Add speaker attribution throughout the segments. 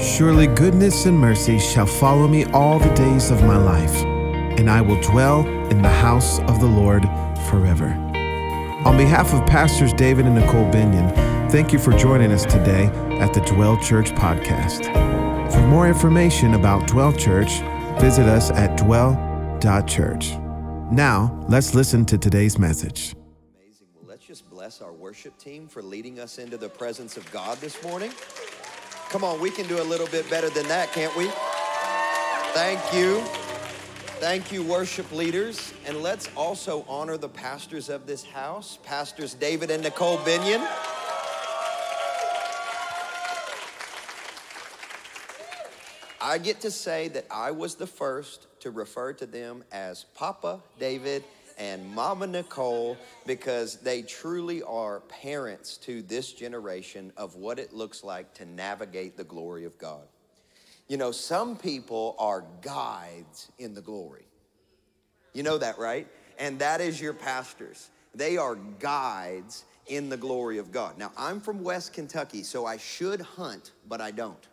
Speaker 1: Surely goodness and mercy shall follow me all the days of my life, and I will dwell in the house of the Lord forever. On behalf of Pastors David and Nicole Binion, thank you for joining us today at the Dwell Church podcast. For more information about Dwell Church, visit us at dwell.church. Now, let's listen to today's message.
Speaker 2: Amazing. Well, let's just bless our worship team for leading us into the presence of God this morning. Come on, we can do a little bit better than that, can't we? Thank you. Thank you, worship leaders. And let's also honor the pastors of this house, Pastors David and Nicole Binion. I get to say that I was the first to refer to them as Papa David and Mama Nicole because they truly are parents to this generation of what it looks like to navigate the glory of God. You know, some people are guides in the glory. You know that, right? And that is your pastors. They are guides in the glory of God. Now, I'm from West Kentucky, so I should hunt, but I don't.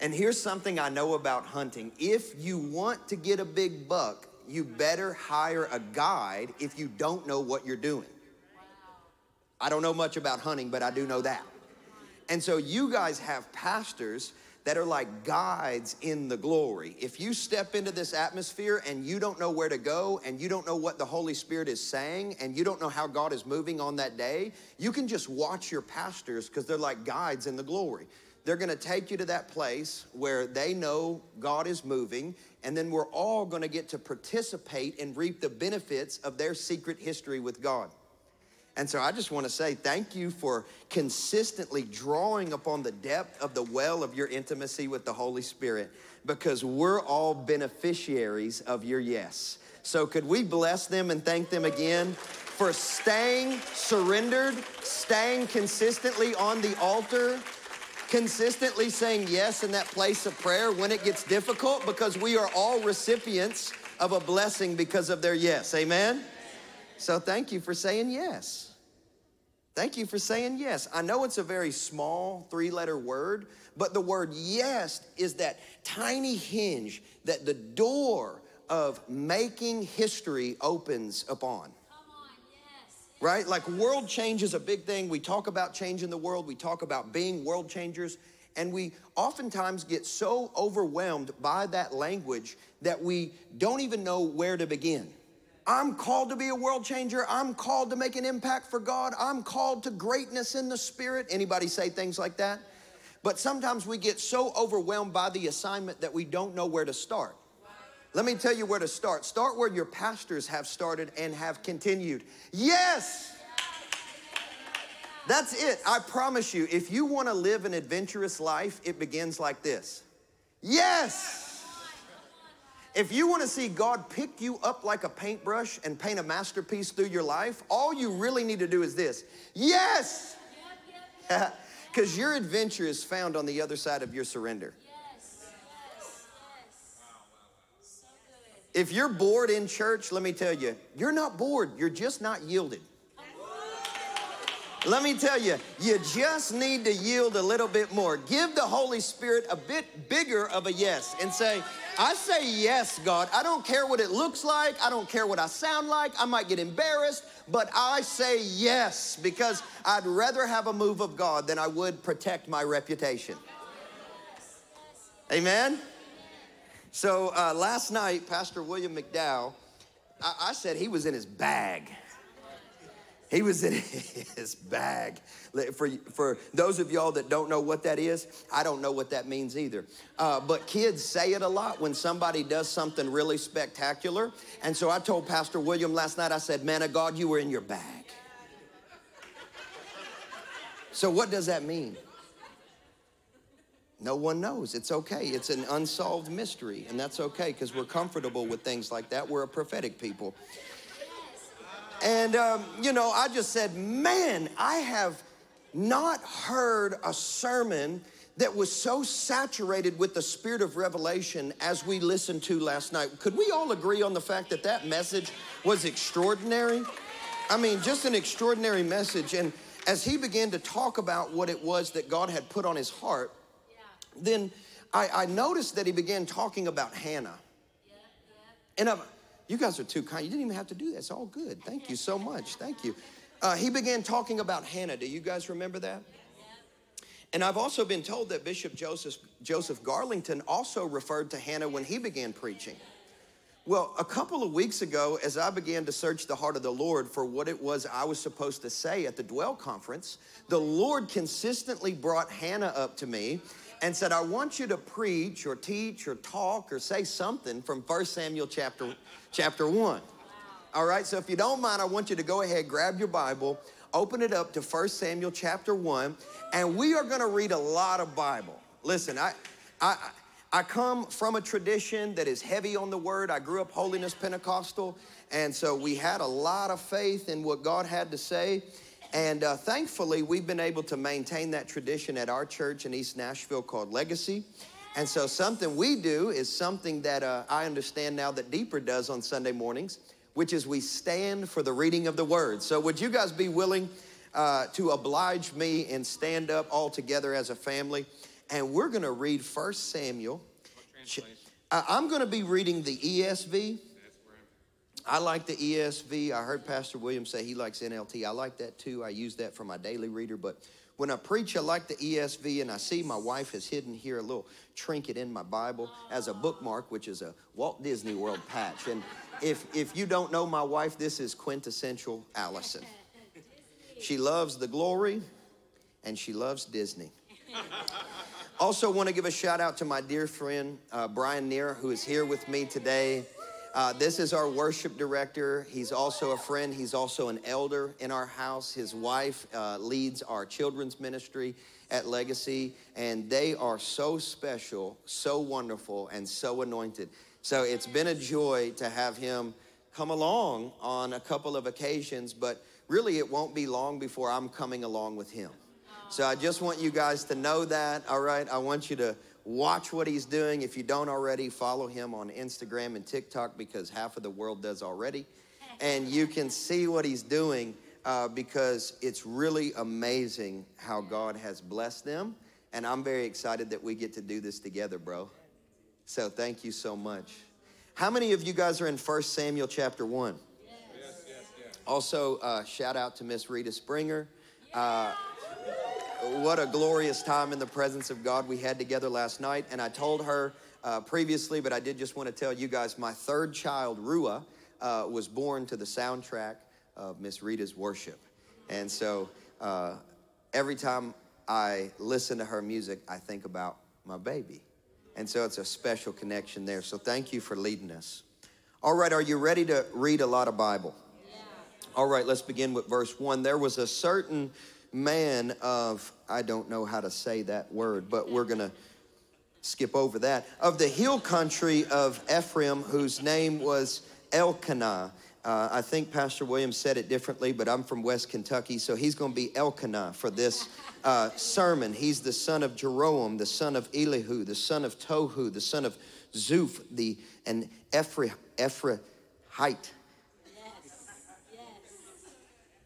Speaker 2: And here's something I know about hunting. If you want to get a big buck, you better hire a guide if you don't know what you're doing. I don't know much about hunting, but I do know that. And so you guys have pastors that are like guides in the glory. If you step into this atmosphere and you don't know where to go and you don't know what the Holy Spirit is saying and you don't know how God is moving on that day, you can just watch your pastors because they're like guides in the glory. They're going to take you to that place where they know God is moving, and then we're all going to get to participate and reap the benefits of their secret history with God. And so I just want to say thank you for consistently drawing upon the depth of the well of your intimacy with the Holy Spirit because we're all beneficiaries of your yes. So could we bless them and thank them again for staying surrendered, staying consistently on the altar, consistently saying yes in that place of prayer when it gets difficult because we are all recipients of a blessing because of their yes. Amen? So thank you for saying yes. Thank you for saying yes. I know it's a very small three letter word, but the word yes is that tiny hinge that the door of making history opens upon right? Like world change is a big thing. We talk about changing the world, we talk about being world changers, and we oftentimes get so overwhelmed by that language that we don't even know where to begin. I'm called to be a world changer. I'm called to make an impact for God. I'm called to greatness in the spirit. Anybody say things like that? But sometimes we get so overwhelmed by the assignment that we don't know where to start. Let me tell you where to start. Start where your pastors have started and have continued. Yes! That's it. I promise you, if you want to live an adventurous life, it begins like this. Yes! If you want to see God pick you up like a paintbrush and paint a masterpiece through your life, all you really need to do is this. Yes! Because your adventure is found on the other side of your surrender. If you're bored in church, let me tell you, you're not bored, you're just not yielded. Let me tell you, you just need to yield a little bit more. Give the Holy Spirit a bit bigger of a yes and say, I say yes, God. I don't care what it looks like. I don't care what I sound like. I might get embarrassed, but I say yes because I'd rather have a move of God than I would protect my reputation. Amen? So uh, last night, Pastor William McDowell, I, I said he was in his bag. He was in his bag. For, for those of y'all that don't know what that is, I don't know what that means either. Uh, but kids say it a lot when somebody does something really spectacular. And so I told Pastor William last night, I said, Man of God, you were in your bag. So what does that mean? No one knows. It's okay. It's an unsolved mystery, and that's okay because we're comfortable with things like that. We're a prophetic people. And, um, you know, I just said, man, I have not heard a sermon that was so saturated with the spirit of revelation as we listened to last night. Could we all agree on the fact that that message was extraordinary? I mean, just an extraordinary message. And as he began to talk about what it was that God had put on his heart, then I, I noticed that he began talking about Hannah. And I've, you guys are too kind. You didn't even have to do that. It's all good. Thank you so much. Thank you. Uh, he began talking about Hannah. Do you guys remember that? And I've also been told that Bishop Joseph, Joseph Garlington also referred to Hannah when he began preaching. Well, a couple of weeks ago, as I began to search the heart of the Lord for what it was I was supposed to say at the Dwell Conference, the Lord consistently brought Hannah up to me and said, I want you to preach or teach or talk or say something from 1 Samuel chapter, chapter 1. All right, so if you don't mind, I want you to go ahead, grab your Bible, open it up to 1 Samuel chapter 1, and we are gonna read a lot of Bible. Listen, I, I, I come from a tradition that is heavy on the word. I grew up Holiness Pentecostal, and so we had a lot of faith in what God had to say. And uh, thankfully, we've been able to maintain that tradition at our church in East Nashville called Legacy. And so, something we do is something that uh, I understand now that Deeper does on Sunday mornings, which is we stand for the reading of the word. So, would you guys be willing uh, to oblige me and stand up all together as a family? and we're going to read First Samuel. I'm going to be reading the ESV. I like the ESV. I heard Pastor Williams say he likes NLT. I like that too. I use that for my daily reader. But when I preach, I like the ESV, and I see my wife has hidden here a little trinket in my Bible as a bookmark, which is a Walt Disney World patch. And if, if you don't know my wife, this is quintessential Allison. She loves the glory and she loves Disney. Also, want to give a shout out to my dear friend uh, Brian Nhira, who is here with me today. Uh, this is our worship director. He's also a friend. He's also an elder in our house. His wife uh, leads our children's ministry at Legacy, and they are so special, so wonderful, and so anointed. So it's been a joy to have him come along on a couple of occasions, but really it won't be long before I'm coming along with him. So I just want you guys to know that, all right? I want you to watch what he's doing. If you don't already, follow him on Instagram and TikTok because half of the world does already. And you can see what he's doing uh, because it's really amazing how God has blessed them. And I'm very excited that we get to do this together, bro. So thank you so much. How many of you guys are in 1 Samuel chapter 1? Yes. Yes, yes, also, uh, shout out to Miss Rita Springer. Uh, what a glorious time in the presence of God we had together last night. And I told her uh, previously, but I did just want to tell you guys my third child, Rua, uh, was born to the soundtrack of Miss Rita's worship. And so uh, every time I listen to her music, I think about my baby. And so it's a special connection there. So thank you for leading us. All right, are you ready to read a lot of Bible? Yeah. All right, let's begin with verse one. There was a certain man of, I don't know how to say that word, but we're going to skip over that, of the hill country of Ephraim, whose name was Elkanah. Uh, I think Pastor Williams said it differently, but I'm from West Kentucky, so he's going to be Elkanah for this uh, sermon. He's the son of Jeroham, the son of Elihu, the son of Tohu, the son of Zuph, the and Ephra, Ephraite. Yes.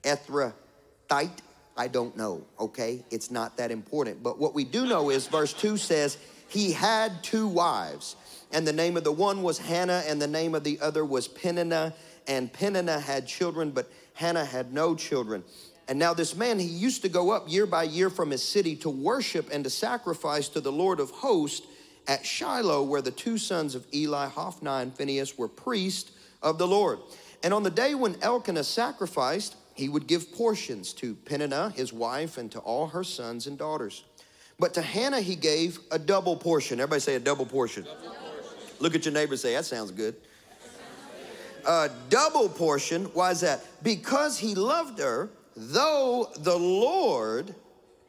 Speaker 2: Yes. Ephraite I don't know, okay? It's not that important. But what we do know is verse 2 says, He had two wives, and the name of the one was Hannah, and the name of the other was Peninnah. And Peninnah had children, but Hannah had no children. And now, this man, he used to go up year by year from his city to worship and to sacrifice to the Lord of hosts at Shiloh, where the two sons of Eli, Hophni and Phinehas, were priests of the Lord. And on the day when Elkanah sacrificed, he would give portions to Peninnah, his wife, and to all her sons and daughters. But to Hannah, he gave a double portion. Everybody say a double portion. Double portion. Look at your neighbor say, that sounds good. A double portion. Why is that? Because he loved her, though the Lord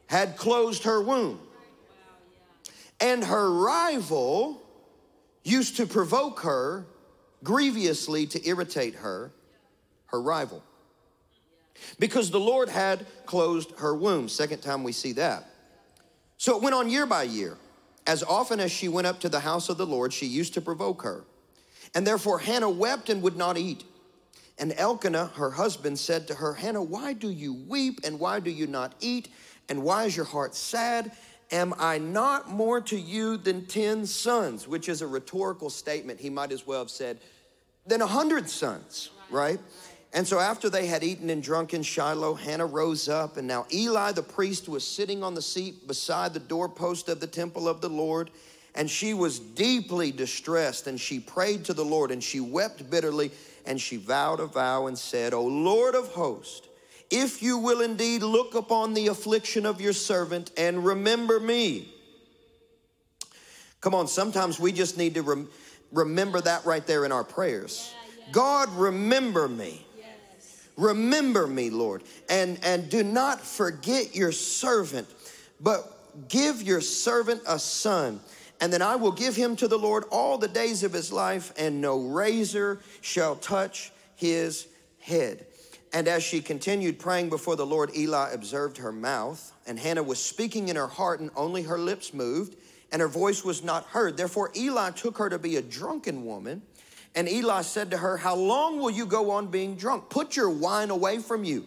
Speaker 2: had closed her womb. And her rival used to provoke her grievously to irritate her, her rival because the Lord had closed her womb. Second time we see that. So it went on year by year. As often as she went up to the house of the Lord, she used to provoke her. And therefore Hannah wept and would not eat. And Elkanah, her husband, said to her, Hannah, why do you weep and why do you not eat? And why is your heart sad? Am I not more to you than 10 sons? Which is a rhetorical statement. He might as well have said, than a hundred sons, right? And so after they had eaten and drunk in Shiloh, Hannah rose up, and now Eli the priest was sitting on the seat beside the doorpost of the temple of the Lord. And she was deeply distressed, and she prayed to the Lord, and she wept bitterly, and she vowed a vow and said, O Lord of hosts, if you will indeed look upon the affliction of your servant and remember me. Come on, sometimes we just need to rem- remember that right there in our prayers. Yeah, yeah. God, remember me. Remember me, Lord. And, and do not forget your servant, but give your servant a son and then I will give him to the Lord all the days of his life, and no razor shall touch his head. And as she continued praying before the Lord, Eli observed her mouth, and Hannah was speaking in her heart, and only her lips moved, and her voice was not heard. Therefore, Eli took her to be a drunken woman. And Eli said to her, How long will you go on being drunk? Put your wine away from you.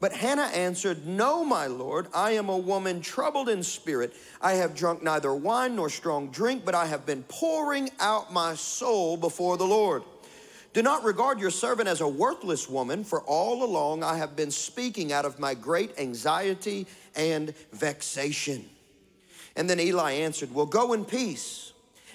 Speaker 2: But Hannah answered, No, my Lord, I am a woman troubled in spirit. I have drunk neither wine nor strong drink, but I have been pouring out my soul before the Lord. Do not regard your servant as a worthless woman, for all along I have been speaking out of my great anxiety and vexation. And then Eli answered, Well, go in peace,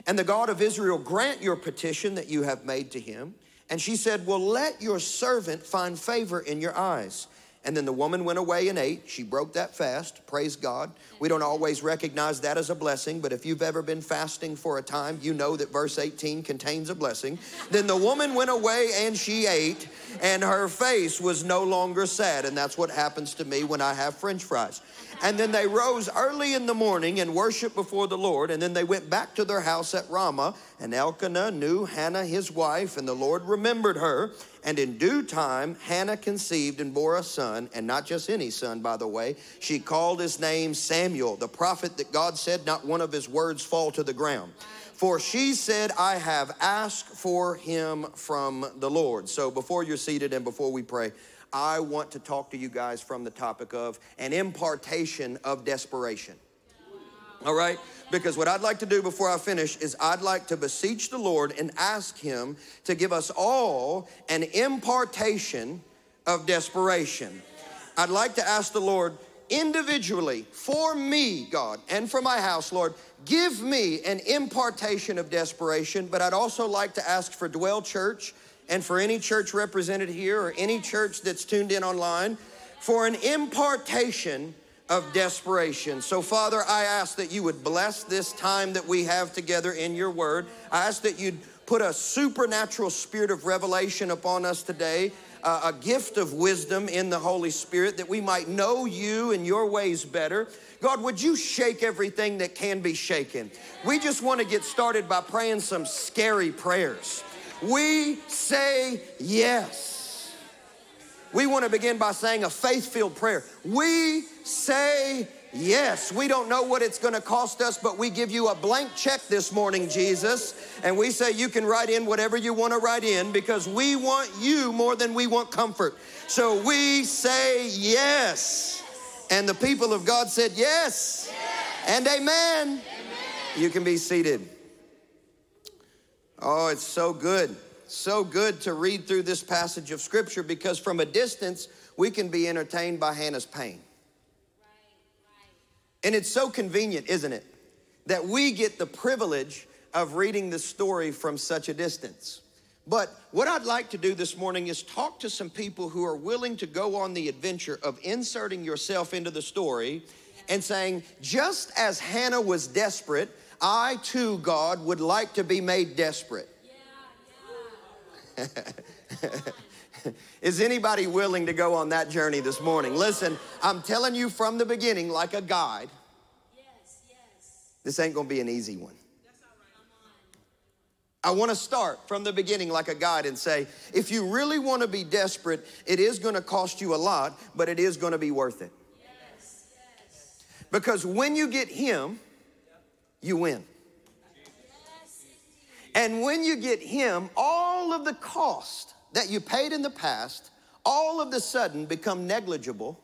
Speaker 2: and the God of Israel grant your petition that you have made to him. And she said, Well, let your servant find favor in your eyes. And then the woman went away and ate. She broke that fast. Praise God. We don't always recognize that as a blessing, but if you've ever been fasting for a time, you know that verse 18 contains a blessing. then the woman went away and she ate, and her face was no longer sad. And that's what happens to me when I have french fries. And then they rose early in the morning and worshiped before the Lord. And then they went back to their house at Ramah. And Elkanah knew Hannah his wife, and the Lord remembered her. And in due time, Hannah conceived and bore a son, and not just any son, by the way. She called his name Samuel, the prophet that God said not one of his words fall to the ground. For she said, I have asked for him from the Lord. So before you're seated and before we pray, I want to talk to you guys from the topic of an impartation of desperation. All right? Because what I'd like to do before I finish is I'd like to beseech the Lord and ask Him to give us all an impartation of desperation. I'd like to ask the Lord individually, for me, God, and for my house, Lord, give me an impartation of desperation. But I'd also like to ask for Dwell Church and for any church represented here or any church that's tuned in online for an impartation of desperation. So, Father, I ask that you would bless this time that we have together in your word. I ask that you'd put a supernatural spirit of revelation upon us today, uh, a gift of wisdom in the Holy Spirit that we might know you and your ways better. God, would you shake everything that can be shaken? We just want to get started by praying some scary prayers. We say yes. We want to begin by saying a faith filled prayer. We say yes. We don't know what it's going to cost us, but we give you a blank check this morning, Jesus. And we say you can write in whatever you want to write in because we want you more than we want comfort. So we say yes. And the people of God said yes, yes. and amen. amen. You can be seated. Oh, it's so good. So good to read through this passage of scripture because from a distance, we can be entertained by Hannah's pain. And it's so convenient, isn't it, that we get the privilege of reading the story from such a distance. But what I'd like to do this morning is talk to some people who are willing to go on the adventure of inserting yourself into the story and saying, just as Hannah was desperate, I too, God, would like to be made desperate. Is anybody willing to go on that journey this morning? Listen, I'm telling you from the beginning, like a guide, yes, yes. this ain't gonna be an easy one. I wanna start from the beginning like a guide and say, if you really wanna be desperate, it is gonna cost you a lot, but it is gonna be worth it. Yes, because when you get Him, you win. And when you get Him, all of the cost that you paid in the past all of the sudden become negligible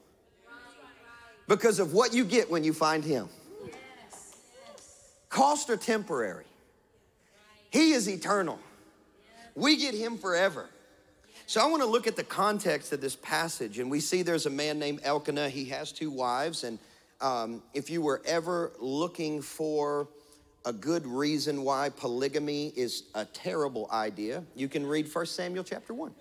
Speaker 2: because of what you get when you find Him. Costs are temporary, He is eternal. We get Him forever. So I want to look at the context of this passage, and we see there's a man named Elkanah. He has two wives, and um, if you were ever looking for a good reason why polygamy is a terrible idea, you can read 1 Samuel chapter 1.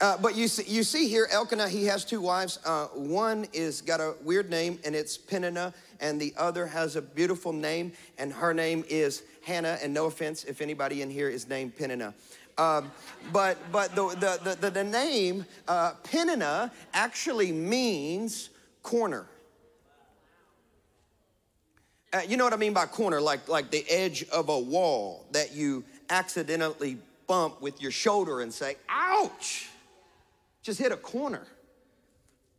Speaker 2: Uh, but you see, you see here, Elkanah, he has two wives. Uh, one is got a weird name, and it's Peninnah, and the other has a beautiful name, and her name is Hannah. And no offense if anybody in here is named Peninnah. Um, but but the, the, the, the name uh, Peninnah actually means corner. Uh, you know what I mean by corner? Like, like the edge of a wall that you accidentally bump with your shoulder and say, ouch, just hit a corner.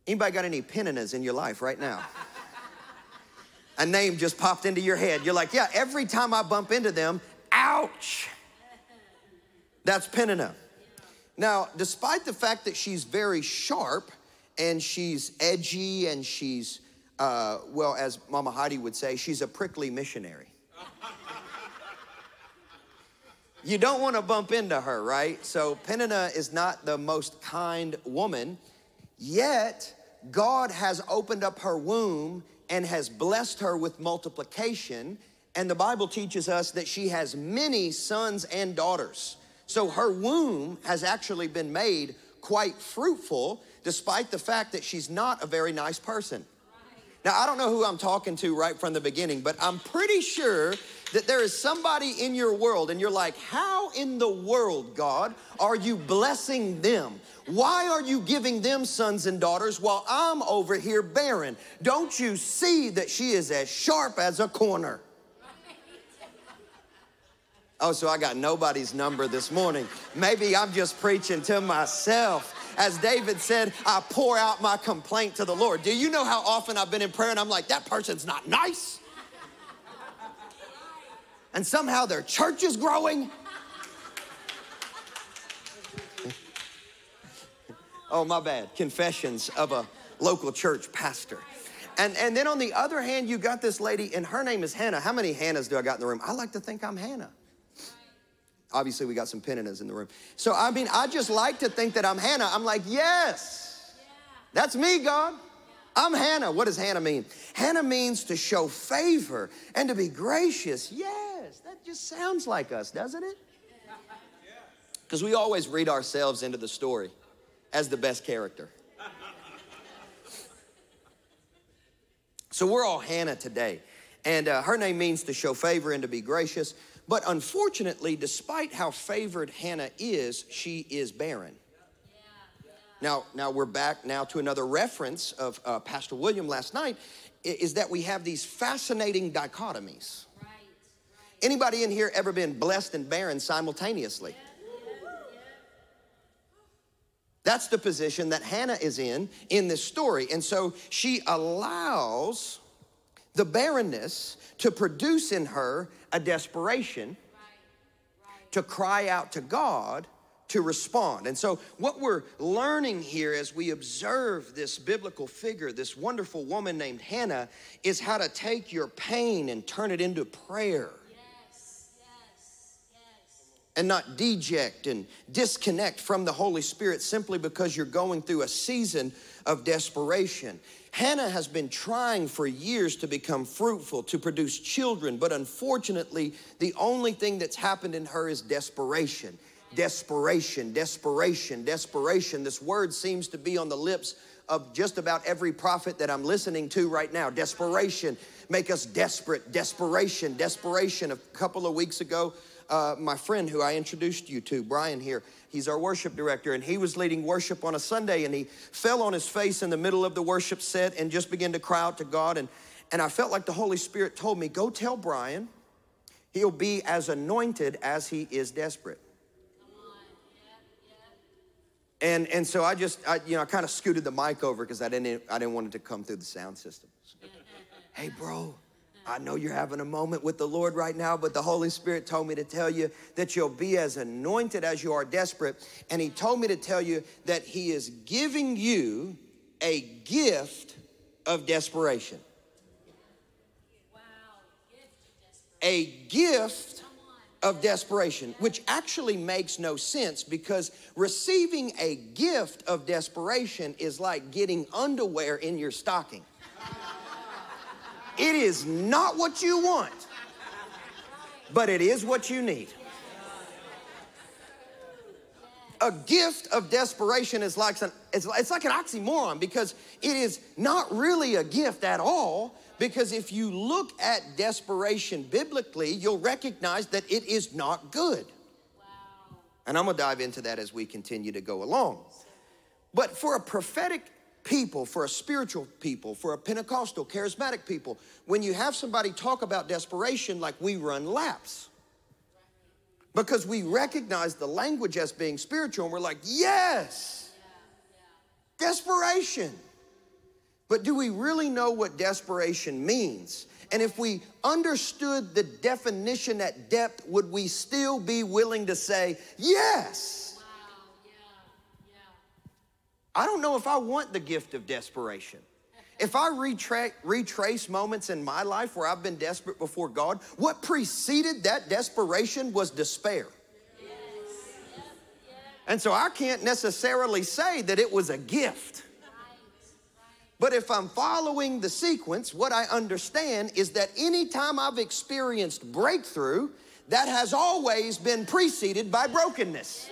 Speaker 2: Anybody got any Peninnahs in your life right now? a name just popped into your head. You're like, yeah, every time I bump into them, ouch. That's Peninnah. Now, despite the fact that she's very sharp and she's edgy and she's, uh, well, as Mama Heidi would say, she's a prickly missionary. you don't want to bump into her, right? So Peninnah is not the most kind woman, yet God has opened up her womb and has blessed her with multiplication. And the Bible teaches us that she has many sons and daughters. So her womb has actually been made quite fruitful, despite the fact that she's not a very nice person. Now, I don't know who I'm talking to right from the beginning, but I'm pretty sure that there is somebody in your world, and you're like, How in the world, God, are you blessing them? Why are you giving them sons and daughters while I'm over here barren? Don't you see that she is as sharp as a corner? Oh, so I got nobody's number this morning. Maybe I'm just preaching to myself. As David said, I pour out my complaint to the Lord. Do you know how often I've been in prayer and I'm like, that person's not nice? And somehow their church is growing. oh, my bad. Confessions of a local church pastor. And, and then on the other hand, you got this lady, and her name is Hannah. How many Hannahs do I got in the room? I like to think I'm Hannah. Obviously, we got some Peninnahs in the room. So, I mean, I just like to think that I'm Hannah. I'm like, yes, that's me, God. I'm Hannah. What does Hannah mean? Hannah means to show favor and to be gracious. Yes, that just sounds like us, doesn't it? Because we always read ourselves into the story as the best character. So we're all Hannah today. And uh, her name means to show favor and to be gracious. But unfortunately, despite how favored Hannah is, she is barren. Now, now we're back now to another reference of uh, Pastor William last night, is that we have these fascinating dichotomies. Right, right. Anybody in here ever been blessed and barren simultaneously? That's the position that Hannah is in in this story. And so she allows the barrenness to produce in her a desperation to cry out to God to respond. And so, what we're learning here as we observe this biblical figure, this wonderful woman named Hannah, is how to take your pain and turn it into prayer. And not deject and disconnect from the Holy Spirit simply because you're going through a season of desperation. Hannah has been trying for years to become fruitful, to produce children, but unfortunately, the only thing that's happened in her is desperation. Desperation, desperation, desperation. This word seems to be on the lips of just about every prophet that I'm listening to right now. Desperation, make us desperate. Desperation, desperation. A couple of weeks ago, uh, my friend who I introduced you to, Brian here, He's our worship director, and he was leading worship on a Sunday, and he fell on his face in the middle of the worship set and just began to cry out to God. And, and I felt like the Holy Spirit told me, Go tell Brian he'll be as anointed as he is desperate. And, and so I just, I, you know, I kind of scooted the mic over because I didn't, I didn't want it to come through the sound system. hey, bro, I know you're having a moment with the Lord right now, but the Holy Spirit told me to tell you that you'll be as anointed as you are desperate. And He told me to tell you that He is giving you a gift of desperation. A gift of desperation, which actually makes no sense because receiving a gift of desperation is like getting underwear in your stocking. It is not what you want, but it is what you need. A gift of desperation is like an, it's, it's like an oxymoron because it is not really a gift at all. Because if you look at desperation biblically, you'll recognize that it is not good. And I'm gonna dive into that as we continue to go along. But for a prophetic people, for a spiritual people, for a Pentecostal, charismatic people, when you have somebody talk about desperation, like we run laps. Because we recognize the language as being spiritual and we're like, yes, desperation. But do we really know what desperation means? And if we understood the definition at depth, would we still be willing to say, yes? I don't know if I want the gift of desperation. If I retra- retrace moments in my life where I've been desperate before God, what preceded that desperation was despair. And so I can't necessarily say that it was a gift. But if I'm following the sequence, what I understand is that anytime I've experienced breakthrough, that has always been preceded by brokenness.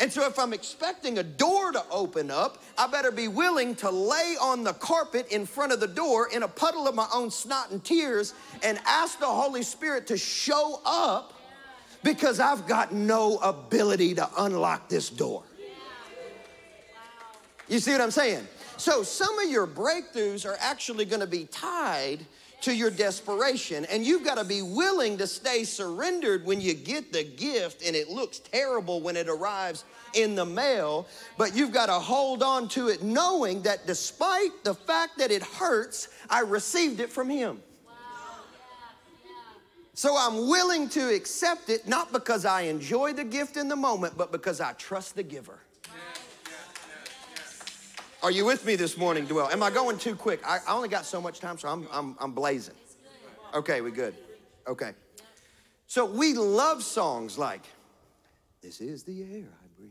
Speaker 2: And so, if I'm expecting a door to open up, I better be willing to lay on the carpet in front of the door in a puddle of my own snot and tears and ask the Holy Spirit to show up because I've got no ability to unlock this door. You see what I'm saying? So, some of your breakthroughs are actually gonna be tied to your desperation. And you've got to be willing to stay surrendered when you get the gift and it looks terrible when it arrives in the mail. But you've got to hold on to it knowing that despite the fact that it hurts, I received it from Him. So I'm willing to accept it, not because I enjoy the gift in the moment, but because I trust the giver. Are you with me this morning, Dwell? Am I going too quick? I, I only got so much time, so I'm, I'm, I'm blazing. Okay, we good. Okay. So we love songs like, This is the air I breathe.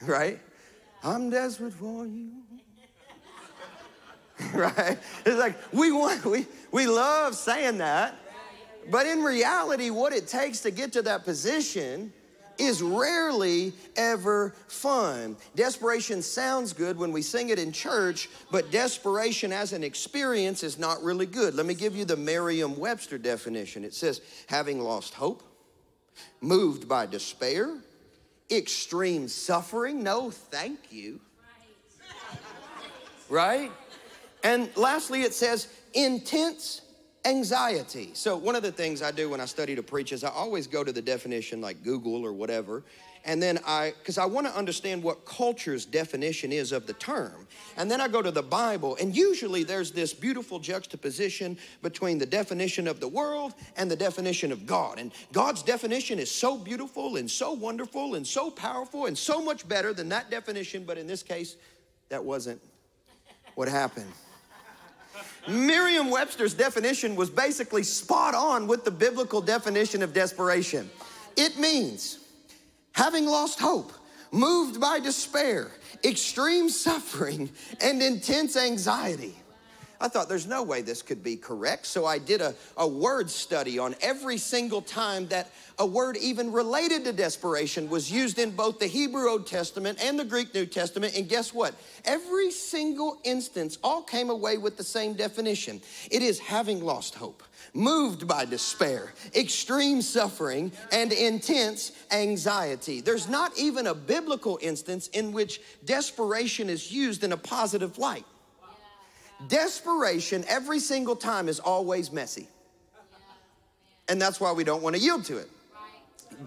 Speaker 2: Right? I'm desperate for you. right? It's like we want we we love saying that. But in reality, what it takes to get to that position is rarely ever fun. Desperation sounds good when we sing it in church, but desperation as an experience is not really good. Let me give you the Merriam Webster definition it says, having lost hope, moved by despair, extreme suffering, no thank you. Right? And lastly, it says intense anxiety. So, one of the things I do when I study to preach is I always go to the definition like Google or whatever. And then I, because I want to understand what culture's definition is of the term. And then I go to the Bible, and usually there's this beautiful juxtaposition between the definition of the world and the definition of God. And God's definition is so beautiful and so wonderful and so powerful and so much better than that definition, but in this case, that wasn't what happened. Merriam Webster's definition was basically spot on with the biblical definition of desperation. It means having lost hope, moved by despair, extreme suffering, and intense anxiety. I thought there's no way this could be correct. So I did a, a word study on every single time that a word even related to desperation was used in both the Hebrew Old Testament and the Greek New Testament. And guess what? Every single instance all came away with the same definition it is having lost hope. Moved by despair, extreme suffering, and intense anxiety. There's not even a biblical instance in which desperation is used in a positive light. Desperation every single time is always messy. And that's why we don't want to yield to it.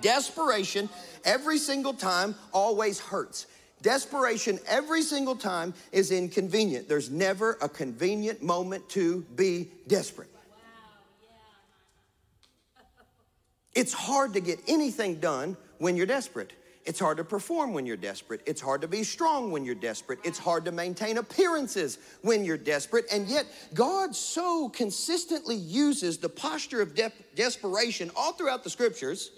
Speaker 2: Desperation every single time always hurts. Desperation every single time is inconvenient. There's never a convenient moment to be desperate. It's hard to get anything done when you're desperate. It's hard to perform when you're desperate. It's hard to be strong when you're desperate. It's hard to maintain appearances when you're desperate. And yet, God so consistently uses the posture of de- desperation all throughout the scriptures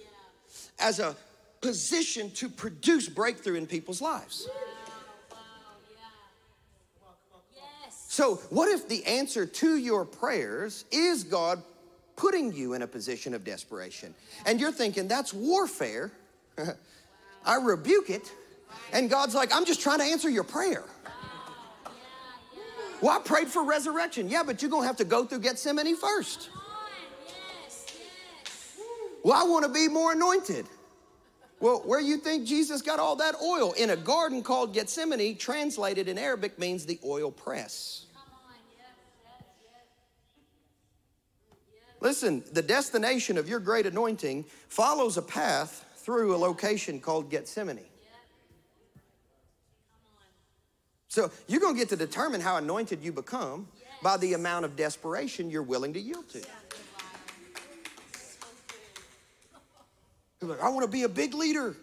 Speaker 2: as a position to produce breakthrough in people's lives. So, what if the answer to your prayers is God putting you in a position of desperation? And you're thinking, that's warfare. I rebuke it. And God's like, I'm just trying to answer your prayer. Well, I prayed for resurrection. Yeah, but you're going to have to go through Gethsemane first. Well, I want to be more anointed. Well, where you think Jesus got all that oil? In a garden called Gethsemane, translated in Arabic means the oil press. Listen, the destination of your great anointing follows a path through a location called Gethsemane. So you're going to get to determine how anointed you become by the amount of desperation you're willing to yield to. Like, I want to be a big leader.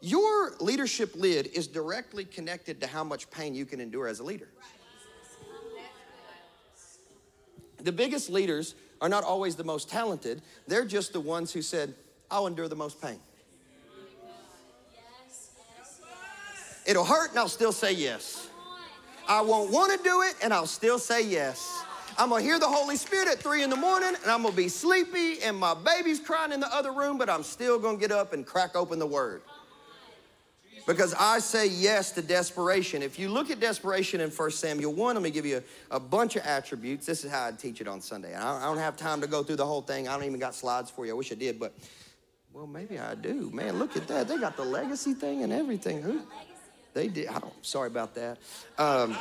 Speaker 2: Your leadership lid is directly connected to how much pain you can endure as a leader. The biggest leaders are not always the most talented, they're just the ones who said, I'll endure the most pain. It'll hurt and I'll still say yes. I won't want to do it and I'll still say yes. I'm gonna hear the Holy Spirit at three in the morning and I'm gonna be sleepy and my baby's crying in the other room, but I'm still gonna get up and crack open the Word. Because I say yes to desperation. If you look at desperation in 1 Samuel 1, I'm gonna give you a, a bunch of attributes. This is how I teach it on Sunday. I don't have time to go through the whole thing. I don't even got slides for you. I wish I did, but well, maybe I do. Man, look at that. They got the legacy thing and everything. Who? They did. I don't. Sorry about that. Um,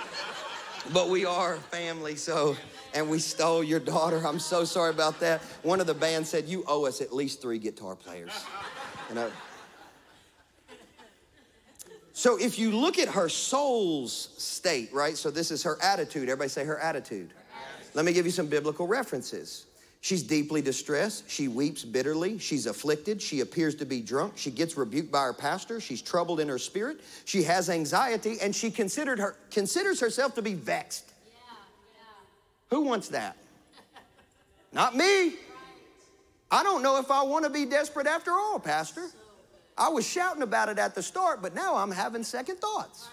Speaker 2: but we are family, so and we stole your daughter. I'm so sorry about that. One of the band said you owe us at least three guitar players. And I, so if you look at her soul's state, right? So this is her attitude. Everybody say her attitude. Let me give you some biblical references. She's deeply distressed. She weeps bitterly. She's afflicted. She appears to be drunk. She gets rebuked by her pastor. She's troubled in her spirit. She has anxiety and she considered her, considers herself to be vexed. Yeah, yeah. Who wants that? Not me. I don't know if I want to be desperate after all, Pastor. I was shouting about it at the start, but now I'm having second thoughts.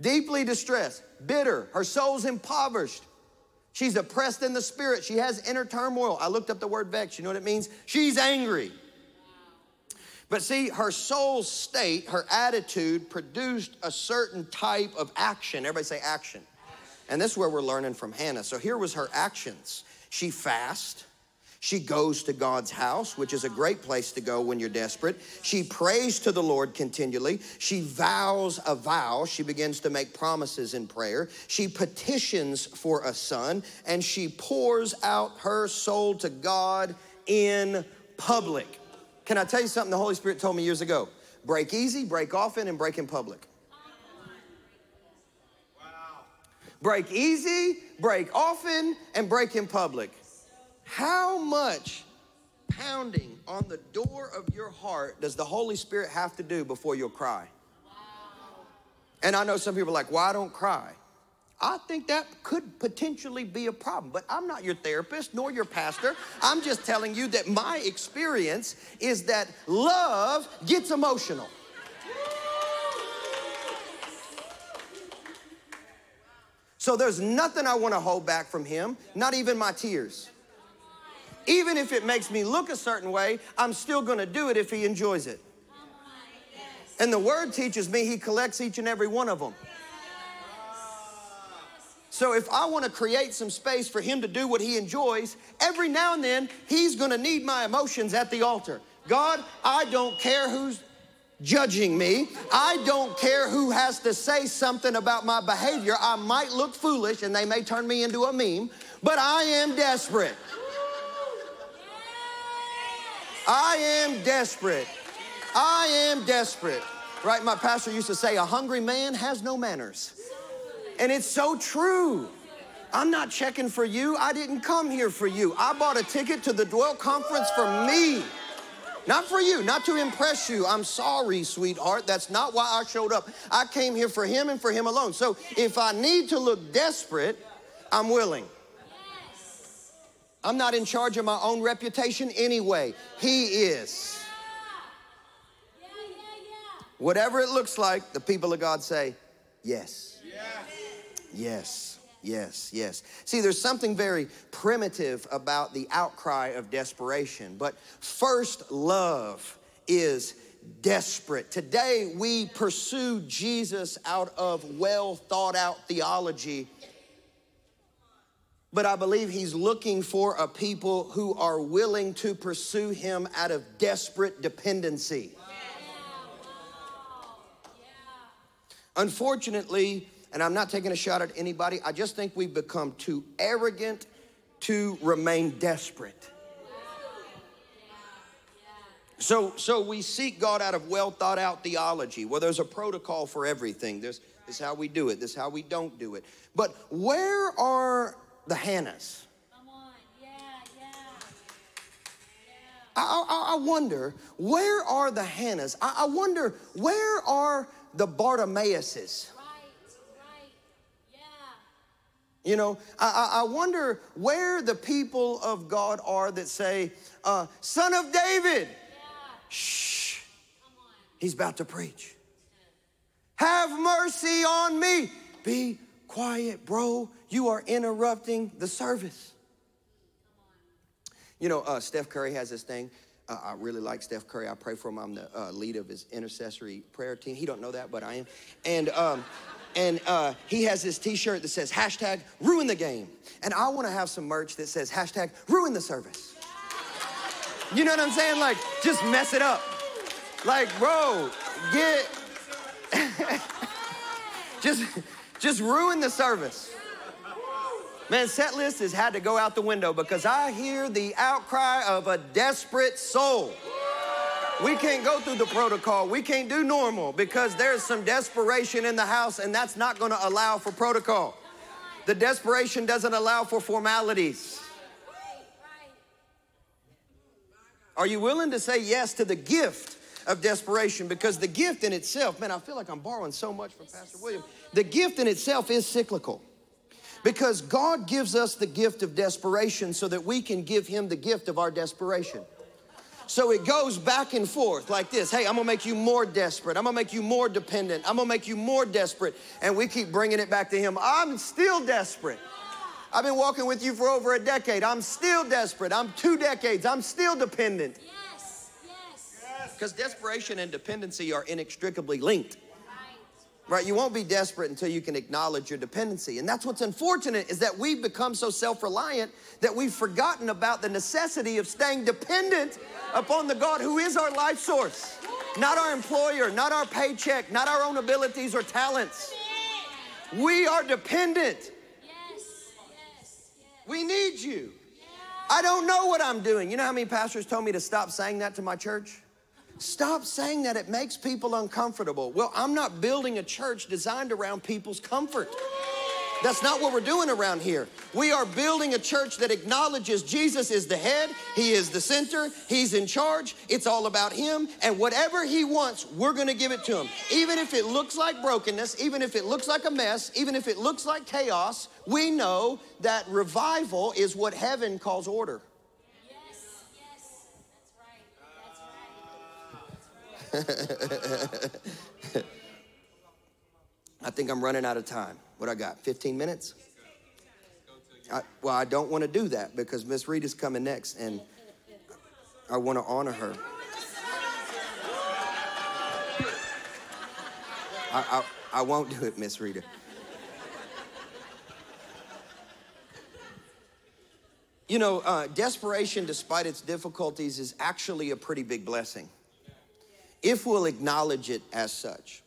Speaker 2: Deeply distressed, bitter, her soul's impoverished. She's oppressed in the spirit. She has inner turmoil. I looked up the word vex. You know what it means? She's angry. But see, her soul state, her attitude produced a certain type of action. Everybody say action. And this is where we're learning from Hannah. So here was her actions. She fasted. She goes to God's house, which is a great place to go when you're desperate. She prays to the Lord continually. She vows a vow. She begins to make promises in prayer. She petitions for a son, and she pours out her soul to God in public. Can I tell you something the Holy Spirit told me years ago? Break easy, break often, and break in public. Wow. Break easy, break often, and break in public. How much pounding on the door of your heart does the Holy Spirit have to do before you'll cry? And I know some people are like, why don't cry? I think that could potentially be a problem, but I'm not your therapist nor your pastor. I'm just telling you that my experience is that love gets emotional. So there's nothing I want to hold back from him, not even my tears. Even if it makes me look a certain way, I'm still going to do it if he enjoys it. And the word teaches me he collects each and every one of them. So if I want to create some space for him to do what he enjoys, every now and then he's going to need my emotions at the altar. God, I don't care who's judging me. I don't care who has to say something about my behavior. I might look foolish and they may turn me into a meme, but I am desperate. I am desperate. I am desperate. Right? My pastor used to say, a hungry man has no manners. And it's so true. I'm not checking for you. I didn't come here for you. I bought a ticket to the Dwell Conference for me. Not for you, not to impress you. I'm sorry, sweetheart. That's not why I showed up. I came here for him and for him alone. So if I need to look desperate, I'm willing. I'm not in charge of my own reputation anyway. He is. Whatever it looks like, the people of God say, yes. Yes. Yes, yes. See, there's something very primitive about the outcry of desperation, but first love is desperate. Today, we pursue Jesus out of well thought out theology, but I believe he's looking for a people who are willing to pursue him out of desperate dependency. Unfortunately, and I'm not taking a shot at anybody, I just think we've become too arrogant to remain desperate. So, so we seek God out of well thought out theology Well, there's a protocol for everything. There's, this is how we do it, this is how we don't do it. But where are the Hannahs? I, I, I, wonder, where are the Hannahs? I, I wonder, where are the Bartimaeuses? You know, I, I, wonder where the people of God are that say, uh, Son of David, yeah. shh, he's about to preach. Have mercy on me. Be quiet, bro. You are interrupting the service. You know, uh, Steph Curry has this thing. Uh, I really like Steph Curry. I pray for him. I'm the uh, lead of his intercessory prayer team. He don't know that, but I am. And um, and uh, he has this T-shirt that says hashtag ruin the game. And I want to have some merch that says hashtag ruin the service. You know what I'm saying? Like just mess it up. Like, bro, get just just ruin the service. Man, set list has had to go out the window because I hear the outcry of a desperate soul. We can't go through the protocol. We can't do normal because there's some desperation in the house, and that's not going to allow for protocol. The desperation doesn't allow for formalities. Are you willing to say yes to the gift of desperation? Because the gift in itself, man, I feel like I'm borrowing so much from Pastor William. The gift in itself is cyclical. Because God gives us the gift of desperation so that we can give Him the gift of our desperation. So it goes back and forth like this Hey, I'm gonna make you more desperate. I'm gonna make you more dependent. I'm gonna make you more desperate. And we keep bringing it back to Him. I'm still desperate. I've been walking with you for over a decade. I'm still desperate. I'm two decades. I'm still dependent. Yes, yes. Because desperation and dependency are inextricably linked right? You won't be desperate until you can acknowledge your dependency. And that's what's unfortunate is that we've become so self reliant that we've forgotten about the necessity of staying dependent upon the God who is our life source, not our employer, not our paycheck, not our own abilities or talents. We are dependent. We need you. I don't know what I'm doing. You know how many pastors told me to stop saying that to my church? Stop saying that it makes people uncomfortable. Well, I'm not building a church designed around people's comfort. That's not what we're doing around here. We are building a church that acknowledges Jesus is the head, He is the center, He's in charge. It's all about Him, and whatever He wants, we're gonna give it to Him. Even if it looks like brokenness, even if it looks like a mess, even if it looks like chaos, we know that revival is what heaven calls order. I think I'm running out of time. What I got? 15 minutes? I, well, I don't want to do that because Miss Reed is coming next and I want to honor her. I, I, I won't do it, Miss Rita. You know, uh, desperation, despite its difficulties, is actually a pretty big blessing if we'll acknowledge it as such.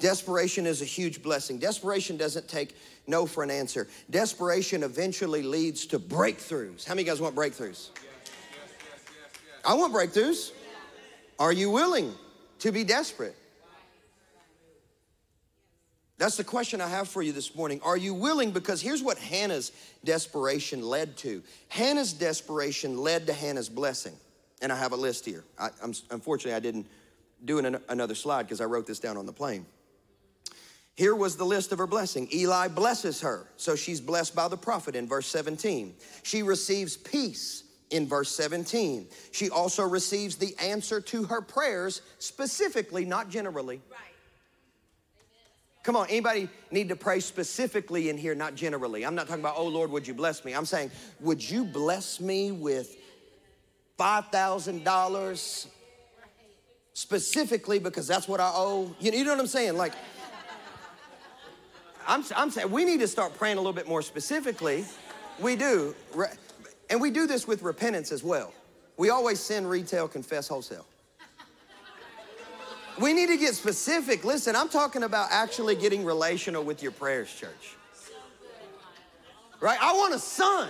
Speaker 2: Desperation is a huge blessing. Desperation doesn't take no for an answer. Desperation eventually leads to breakthroughs. How many of you guys want breakthroughs? I want breakthroughs. Are you willing to be desperate? That's the question I have for you this morning. Are you willing? Because here's what Hannah's desperation led to Hannah's desperation led to Hannah's blessing. And I have a list here. I, unfortunately, I didn't do an, another slide because I wrote this down on the plane. Here was the list of her blessing. Eli blesses her, so she's blessed by the prophet in verse 17. She receives peace in verse 17. She also receives the answer to her prayers, specifically, not generally. Right. Come on, anybody need to pray specifically in here, not generally? I'm not talking about, oh Lord, would you bless me? I'm saying, would you bless me with $5,000 specifically because that's what I owe? You, you know what I'm saying? Like, I'm, I'm saying we need to start praying a little bit more specifically. We do. And we do this with repentance as well. We always sin retail, confess wholesale. We need to get specific. Listen, I'm talking about actually getting relational with your prayers, church. Right? I want a son.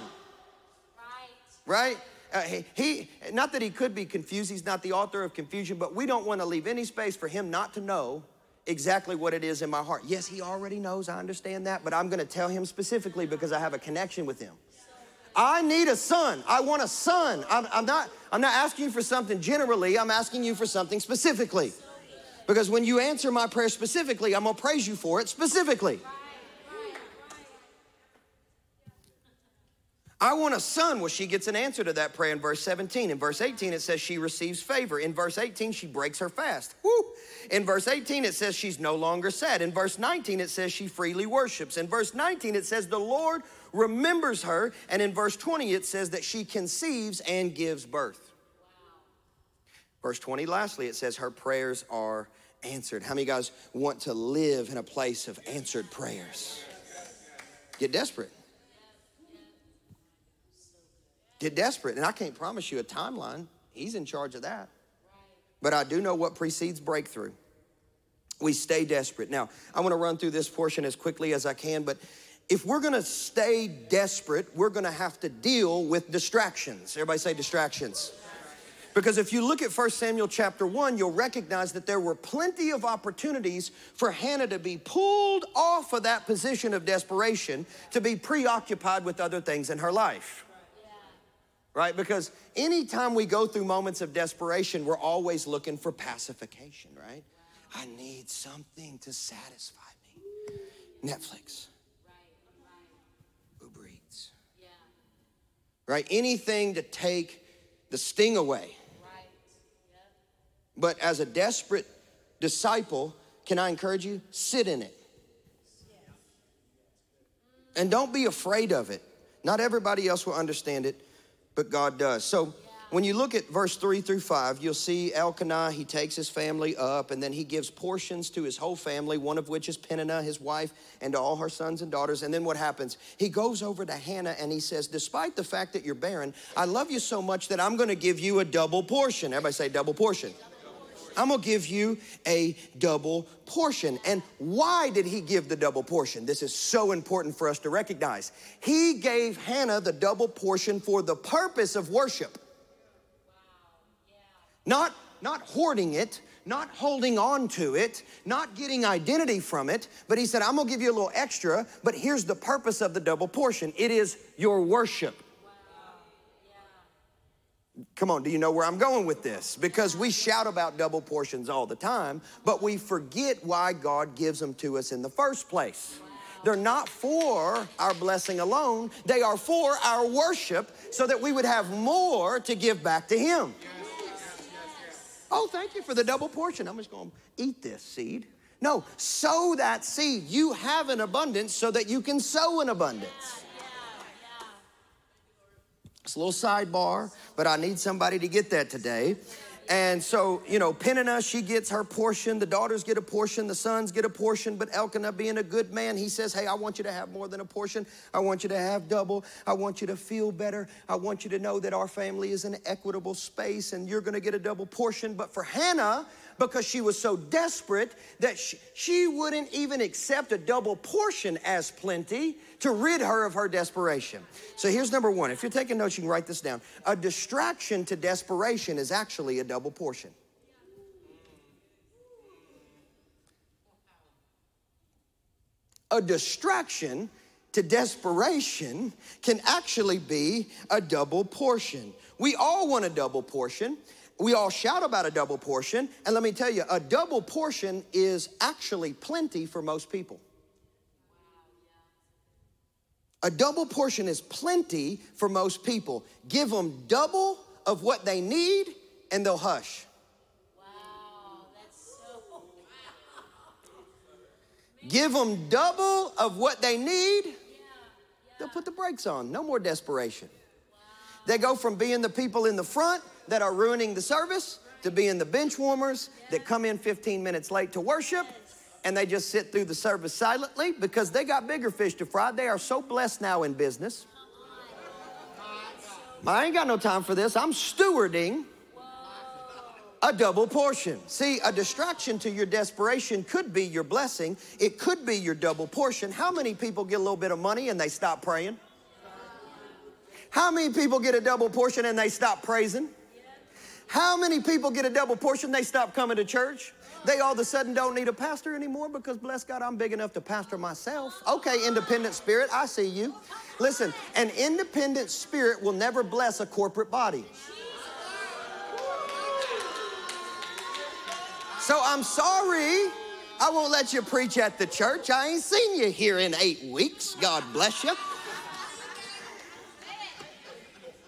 Speaker 2: Right? Uh, he, he, not that he could be confused, he's not the author of confusion, but we don't want to leave any space for him not to know exactly what it is in my heart. Yes, he already knows, I understand that, but I'm going to tell him specifically because I have a connection with him. I need a son. I want a son. I'm, I'm, not, I'm not asking you for something generally, I'm asking you for something specifically. Because when you answer my prayer specifically, I'm gonna praise you for it specifically. I want a son. Well, she gets an answer to that prayer in verse 17. In verse 18, it says she receives favor. In verse 18, she breaks her fast. Woo! In verse 18, it says she's no longer sad. In verse 19, it says she freely worships. In verse 19, it says the Lord remembers her. And in verse 20, it says that she conceives and gives birth. Wow. Verse 20, lastly, it says her prayers are answered. How many guys want to live in a place of answered prayers? Get desperate. Get desperate. And I can't promise you a timeline, He's in charge of that. But I do know what precedes breakthrough. We stay desperate. Now, I want to run through this portion as quickly as I can, but if we're gonna stay desperate, we're gonna have to deal with distractions. Everybody say distractions. Because if you look at 1 Samuel chapter 1, you'll recognize that there were plenty of opportunities for Hannah to be pulled off of that position of desperation to be preoccupied with other things in her life. Right? Because anytime we go through moments of desperation, we're always looking for pacification, right? I need something to satisfy me. Netflix. Uber Eats. Right? Anything to take the sting away. But as a desperate disciple, can I encourage you? Sit in it. And don't be afraid of it. Not everybody else will understand it, but God does. So when you look at verse three through five, you'll see Elkanah, he takes his family up and then he gives portions to his whole family, one of which is Peninnah, his wife, and to all her sons and daughters. And then what happens? He goes over to Hannah and he says, Despite the fact that you're barren, I love you so much that I'm gonna give you a double portion. Everybody say double portion. I'm gonna give you a double portion. And why did he give the double portion? This is so important for us to recognize. He gave Hannah the double portion for the purpose of worship. Not, not hoarding it, not holding on to it, not getting identity from it, but he said, I'm gonna give you a little extra, but here's the purpose of the double portion it is your worship. Come on, do you know where I'm going with this? Because we shout about double portions all the time, but we forget why God gives them to us in the first place. They're not for our blessing alone, they are for our worship so that we would have more to give back to Him. Oh, thank you for the double portion. I'm just going to eat this seed. No, sow that seed. You have an abundance so that you can sow an abundance. It's a little sidebar, but I need somebody to get that today. And so, you know, Peninnah, she gets her portion. The daughters get a portion. The sons get a portion. But Elkanah, being a good man, he says, Hey, I want you to have more than a portion. I want you to have double. I want you to feel better. I want you to know that our family is an equitable space and you're going to get a double portion. But for Hannah, because she was so desperate that she, she wouldn't even accept a double portion as plenty to rid her of her desperation. So here's number one. If you're taking notes, you can write this down. A distraction to desperation is actually a double portion. A distraction to desperation can actually be a double portion. We all want a double portion. We all shout about a double portion. And let me tell you, a double portion is actually plenty for most people. A double portion is plenty for most people. Give them double of what they need and they'll hush. Give them double of what they need, they'll put the brakes on. No more desperation. They go from being the people in the front that are ruining the service to being the bench warmers that come in 15 minutes late to worship and they just sit through the service silently because they got bigger fish to fry. They are so blessed now in business. I ain't got no time for this. I'm stewarding a double portion. See, a distraction to your desperation could be your blessing, it could be your double portion. How many people get a little bit of money and they stop praying? How many people get a double portion and they stop praising? How many people get a double portion, they stop coming to church? They all of a sudden don't need a pastor anymore because, bless God, I'm big enough to pastor myself. Okay, independent spirit, I see you. Listen, an independent spirit will never bless a corporate body. So I'm sorry. I won't let you preach at the church. I ain't seen you here in eight weeks. God bless you.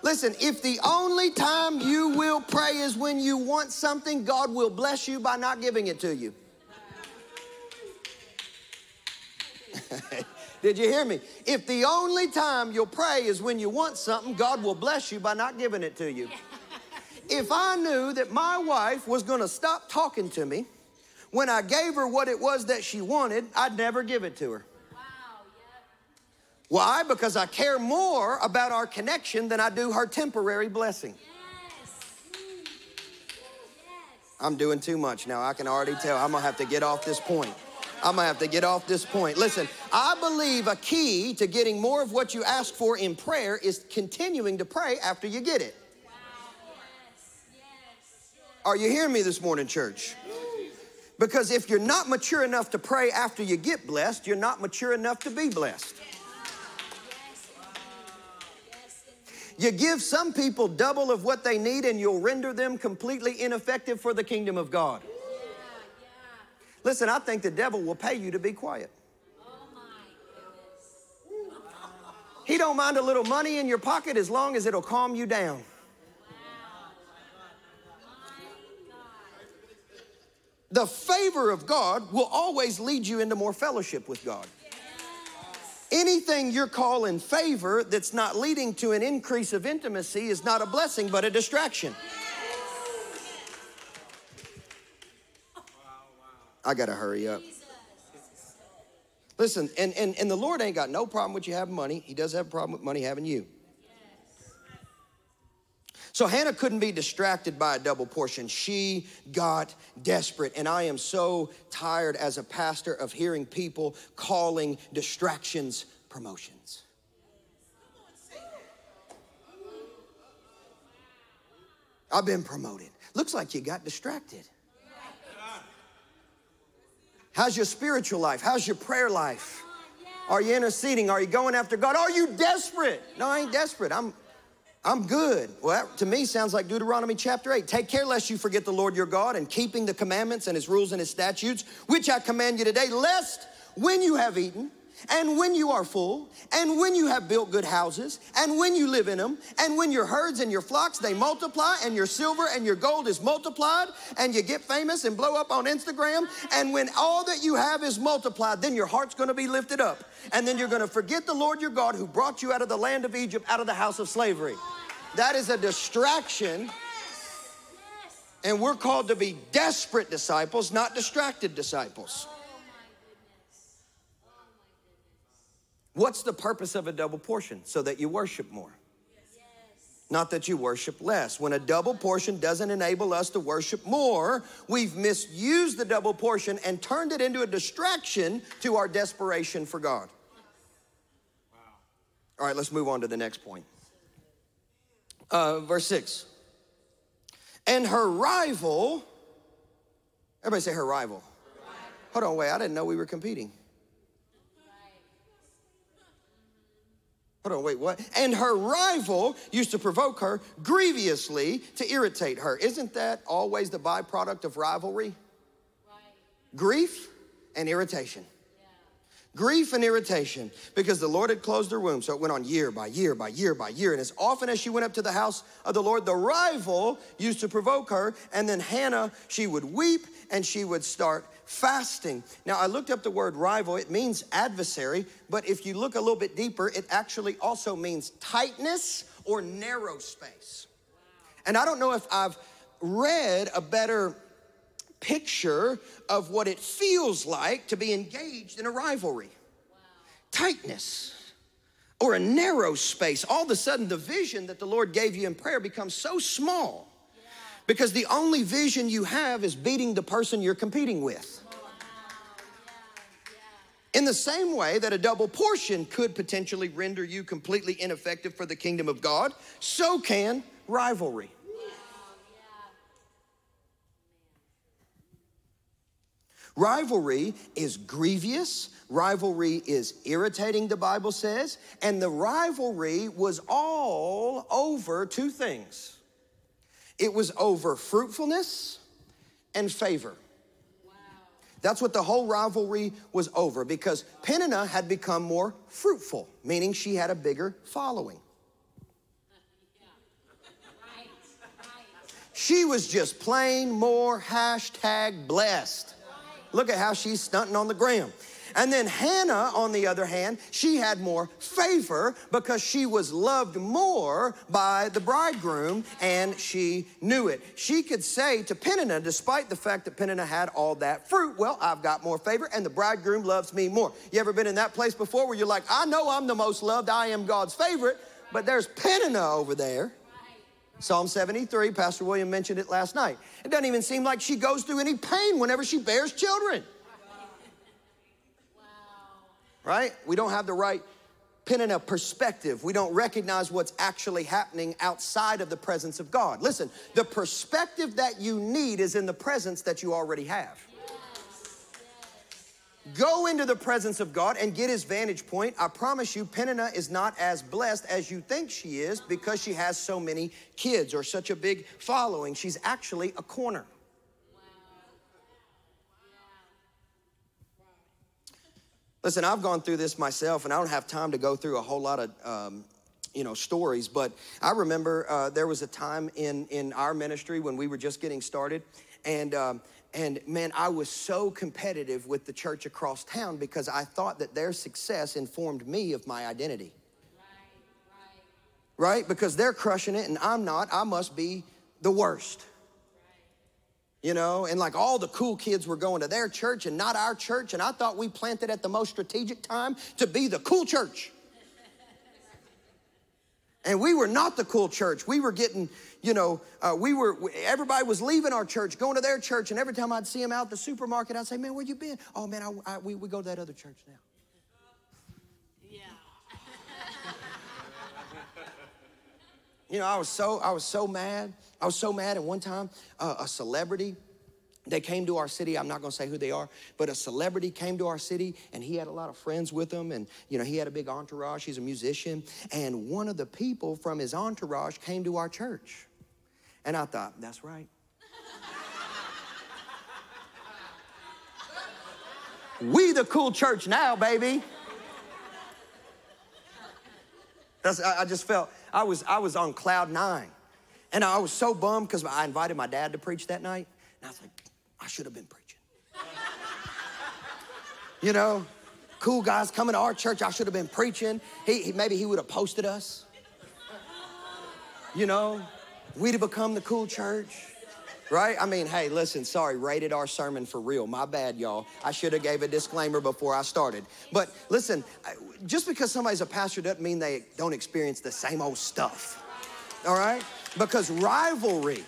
Speaker 2: Listen, if the only time you will pray is when you want something, God will bless you by not giving it to you. Did you hear me? If the only time you'll pray is when you want something, God will bless you by not giving it to you if I knew that my wife was going to stop talking to me when I gave her what it was that she wanted, I'd never give it to her. Why? Because I care more about our connection than I do her temporary blessing. Yes. I'm doing too much now. I can already tell. I'm going to have to get off this point. I'm gonna have to get off this point. Listen, I believe a key to getting more of what you ask for in prayer is continuing to pray after you get it. Are you hearing me this morning, church? Because if you're not mature enough to pray after you get blessed, you're not mature enough to be blessed. You give some people double of what they need and you'll render them completely ineffective for the kingdom of God. Listen, I think the devil will pay you to be quiet. He don't mind a little money in your pocket as long as it'll calm you down. the favor of God will always lead you into more fellowship with God. Anything you're calling favor that's not leading to an increase of intimacy is not a blessing but a distraction. I got to hurry up. Listen, and, and, and the Lord ain't got no problem with you having money. He does have a problem with money having you. So Hannah couldn't be distracted by a double portion. She got desperate. And I am so tired as a pastor of hearing people calling distractions promotions. I've been promoted. Looks like you got distracted. How's your spiritual life? How's your prayer life? Are you interceding? Are you going after God? Are you desperate? No, I ain't desperate. I'm I'm good. Well, that, to me sounds like Deuteronomy chapter 8. Take care lest you forget the Lord your God and keeping the commandments and his rules and his statutes, which I command you today, lest when you have eaten, and when you are full, and when you have built good houses, and when you live in them, and when your herds and your flocks they multiply, and your silver and your gold is multiplied, and you get famous and blow up on Instagram, and when all that you have is multiplied, then your heart's gonna be lifted up. And then you're gonna forget the Lord your God who brought you out of the land of Egypt, out of the house of slavery. That is a distraction. And we're called to be desperate disciples, not distracted disciples. What's the purpose of a double portion? So that you worship more. Not that you worship less. When a double portion doesn't enable us to worship more, we've misused the double portion and turned it into a distraction to our desperation for God. All right, let's move on to the next point. Uh, verse 6. And her rival, everybody say her rival. Hold on, wait, I didn't know we were competing. Hold on, wait, what? And her rival used to provoke her grievously to irritate her. Isn't that always the byproduct of rivalry? Right. Grief and irritation. Yeah. Grief and irritation because the Lord had closed her womb. So it went on year by year by year by year. And as often as she went up to the house of the Lord, the rival used to provoke her. And then Hannah, she would weep and she would start fasting. Now, I looked up the word rival, it means adversary, but if you look a little bit deeper, it actually also means tightness or narrow space. And I don't know if I've read a better picture of what it feels like to be engaged in a rivalry. Wow. Tightness or a narrow space. All of a sudden, the vision that the Lord gave you in prayer becomes so small because the only vision you have is beating the person you're competing with. In the same way that a double portion could potentially render you completely ineffective for the kingdom of God, so can rivalry. Rivalry is grievous. Rivalry is irritating, the Bible says. And the rivalry was all over two things it was over fruitfulness and favor. That's what the whole rivalry was over because Peninnah had become more fruitful, meaning she had a bigger following. She was just plain more hashtag blessed. Look at how she's stunting on the gram. And then Hannah, on the other hand, she had more favor because she was loved more by the bridegroom and she knew it. She could say to Peninnah, despite the fact that Peninnah had all that fruit, well, I've got more favor and the bridegroom loves me more. You ever been in that place before where you're like, I know I'm the most loved, I am God's favorite, but there's Peninnah over there. Psalm 73, Pastor William mentioned it last night. It doesn't even seem like she goes through any pain whenever she bears children right? We don't have the right Peninnah perspective. We don't recognize what's actually happening outside of the presence of God. Listen, the perspective that you need is in the presence that you already have. Go into the presence of God and get his vantage point. I promise you, Peninnah is not as blessed as you think she is because she has so many kids or such a big following. She's actually a corner. Listen, I've gone through this myself, and I don't have time to go through a whole lot of um, you know stories but i remember uh, there was a time in in our ministry when we were just getting started and um, and man i was so competitive with the church across town because i thought that their success informed me of my identity right, right. right? because they're crushing it and i'm not i must be the worst you know, and like all the cool kids were going to their church and not our church. And I thought we planted at the most strategic time to be the cool church. And we were not the cool church. We were getting, you know, uh, we were, everybody was leaving our church, going to their church. And every time I'd see them out the supermarket, I'd say, man, where you been? Oh, man, I, I, we, we go to that other church now. Yeah. you know, I was so, I was so mad. I was so mad. And one time, uh, a celebrity, they came to our city. I'm not going to say who they are, but a celebrity came to our city and he had a lot of friends with him. And, you know, he had a big entourage. He's a musician. And one of the people from his entourage came to our church. And I thought, that's right. we the cool church now, baby. That's, I, I just felt I was I was on cloud nine. And I was so bummed because I invited my dad to preach that night. And I was like, I should have been preaching. you know, cool guys coming to our church, I should have been preaching. He, he maybe he would have posted us. You know, we'd have become the cool church. Right? I mean, hey, listen, sorry, rated our sermon for real. My bad, y'all. I should have gave a disclaimer before I started. But listen, just because somebody's a pastor doesn't mean they don't experience the same old stuff. All right? Because rivalry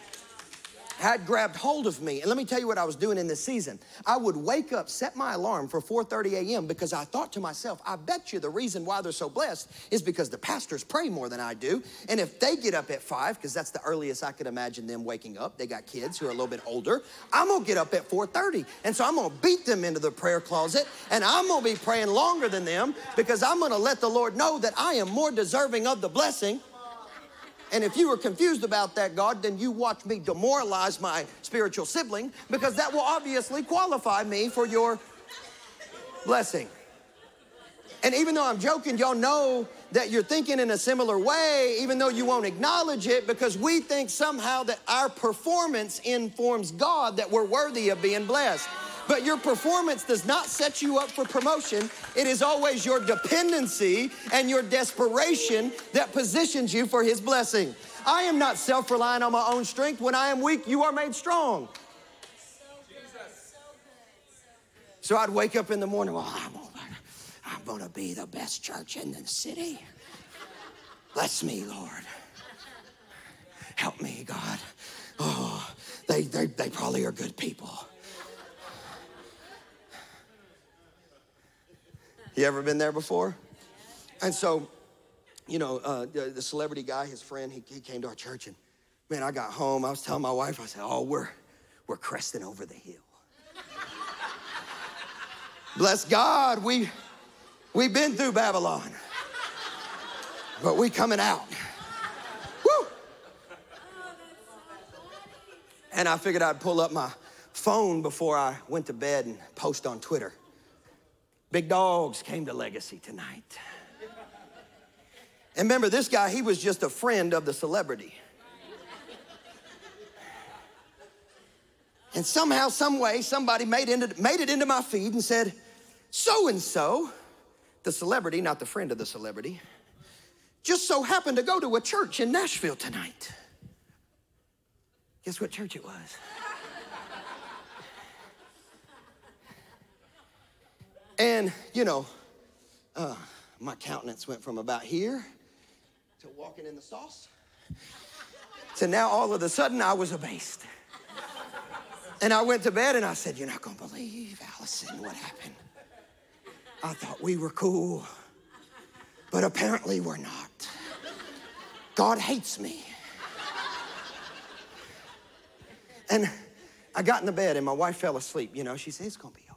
Speaker 2: had grabbed hold of me. And let me tell you what I was doing in this season. I would wake up, set my alarm for 4:30 a.m. because I thought to myself, I bet you the reason why they're so blessed is because the pastors pray more than I do. And if they get up at five, because that's the earliest I could imagine them waking up, they got kids who are a little bit older. I'm gonna get up at 4:30. And so I'm gonna beat them into the prayer closet and I'm gonna be praying longer than them because I'm gonna let the Lord know that I am more deserving of the blessing and if you were confused about that, God, then you watch me demoralize my spiritual sibling because that will obviously qualify me for your blessing. And even though I'm joking, y'all know that you're thinking in a similar way, even though you won't acknowledge it, because we think somehow that our performance informs God that we're worthy of being blessed. But your performance does not set you up for promotion. It is always your dependency and your desperation that positions you for His blessing. I am not self reliant on my own strength. When I am weak, you are made strong. So I'd wake up in the morning, well, I'm, I'm going to be the best church in the city. Bless me, Lord. Help me, God. Oh, they, they, they probably are good people. You ever been there before? And so, you know, uh, the, the, celebrity guy, his friend, he, he came to our church, and man, I got home. I was telling my wife, I said, "Oh, we're we're cresting over the hill." Bless God, we we've been through Babylon, but we coming out. Woo! And I figured I'd pull up my phone before I went to bed and post on Twitter. Big dogs came to Legacy tonight. And remember, this guy, he was just a friend of the celebrity. And somehow, some way, somebody made, into, made it into my feed and said, so and so, the celebrity, not the friend of the celebrity, just so happened to go to a church in Nashville tonight. Guess what church it was? And, you know, uh, my countenance went from about here to walking in the sauce to now all of a sudden I was abased. And I went to bed and I said, You're not gonna believe, Allison, what happened. I thought we were cool, but apparently we're not. God hates me. And I got in the bed and my wife fell asleep. You know, she said, It's gonna be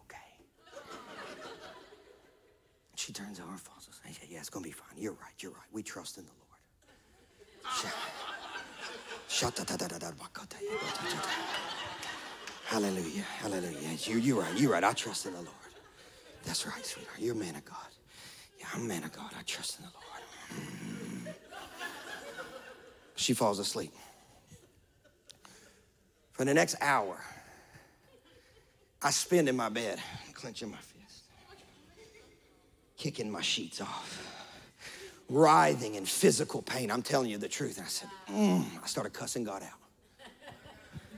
Speaker 2: she turns over and falls asleep. Said, Yeah, it's going to be fine. You're right. You're right. We trust in the Lord. Hallelujah. Hallelujah. You, you're right. You're right. I trust in the Lord. That's right, sweetheart. You're a man of God. Yeah, I'm a man of God. I trust in the Lord. Mm. She falls asleep. For the next hour, I spend in my bed, clenching my feet kicking my sheets off, writhing in physical pain. I'm telling you the truth. And I said, mm. I started cussing God out.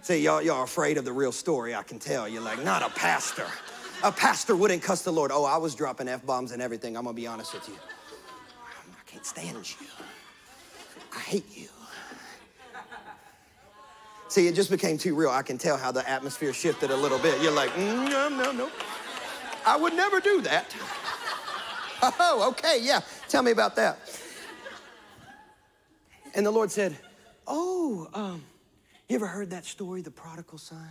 Speaker 2: See, y'all, y'all afraid of the real story, I can tell. You're like, not a pastor. A pastor wouldn't cuss the Lord. Oh, I was dropping F bombs and everything. I'm gonna be honest with you. I can't stand you. I hate you. See, it just became too real. I can tell how the atmosphere shifted a little bit. You're like, mm, no, no, no. I would never do that. Oh, okay, yeah. Tell me about that. And the Lord said, Oh, um, you ever heard that story, the prodigal son?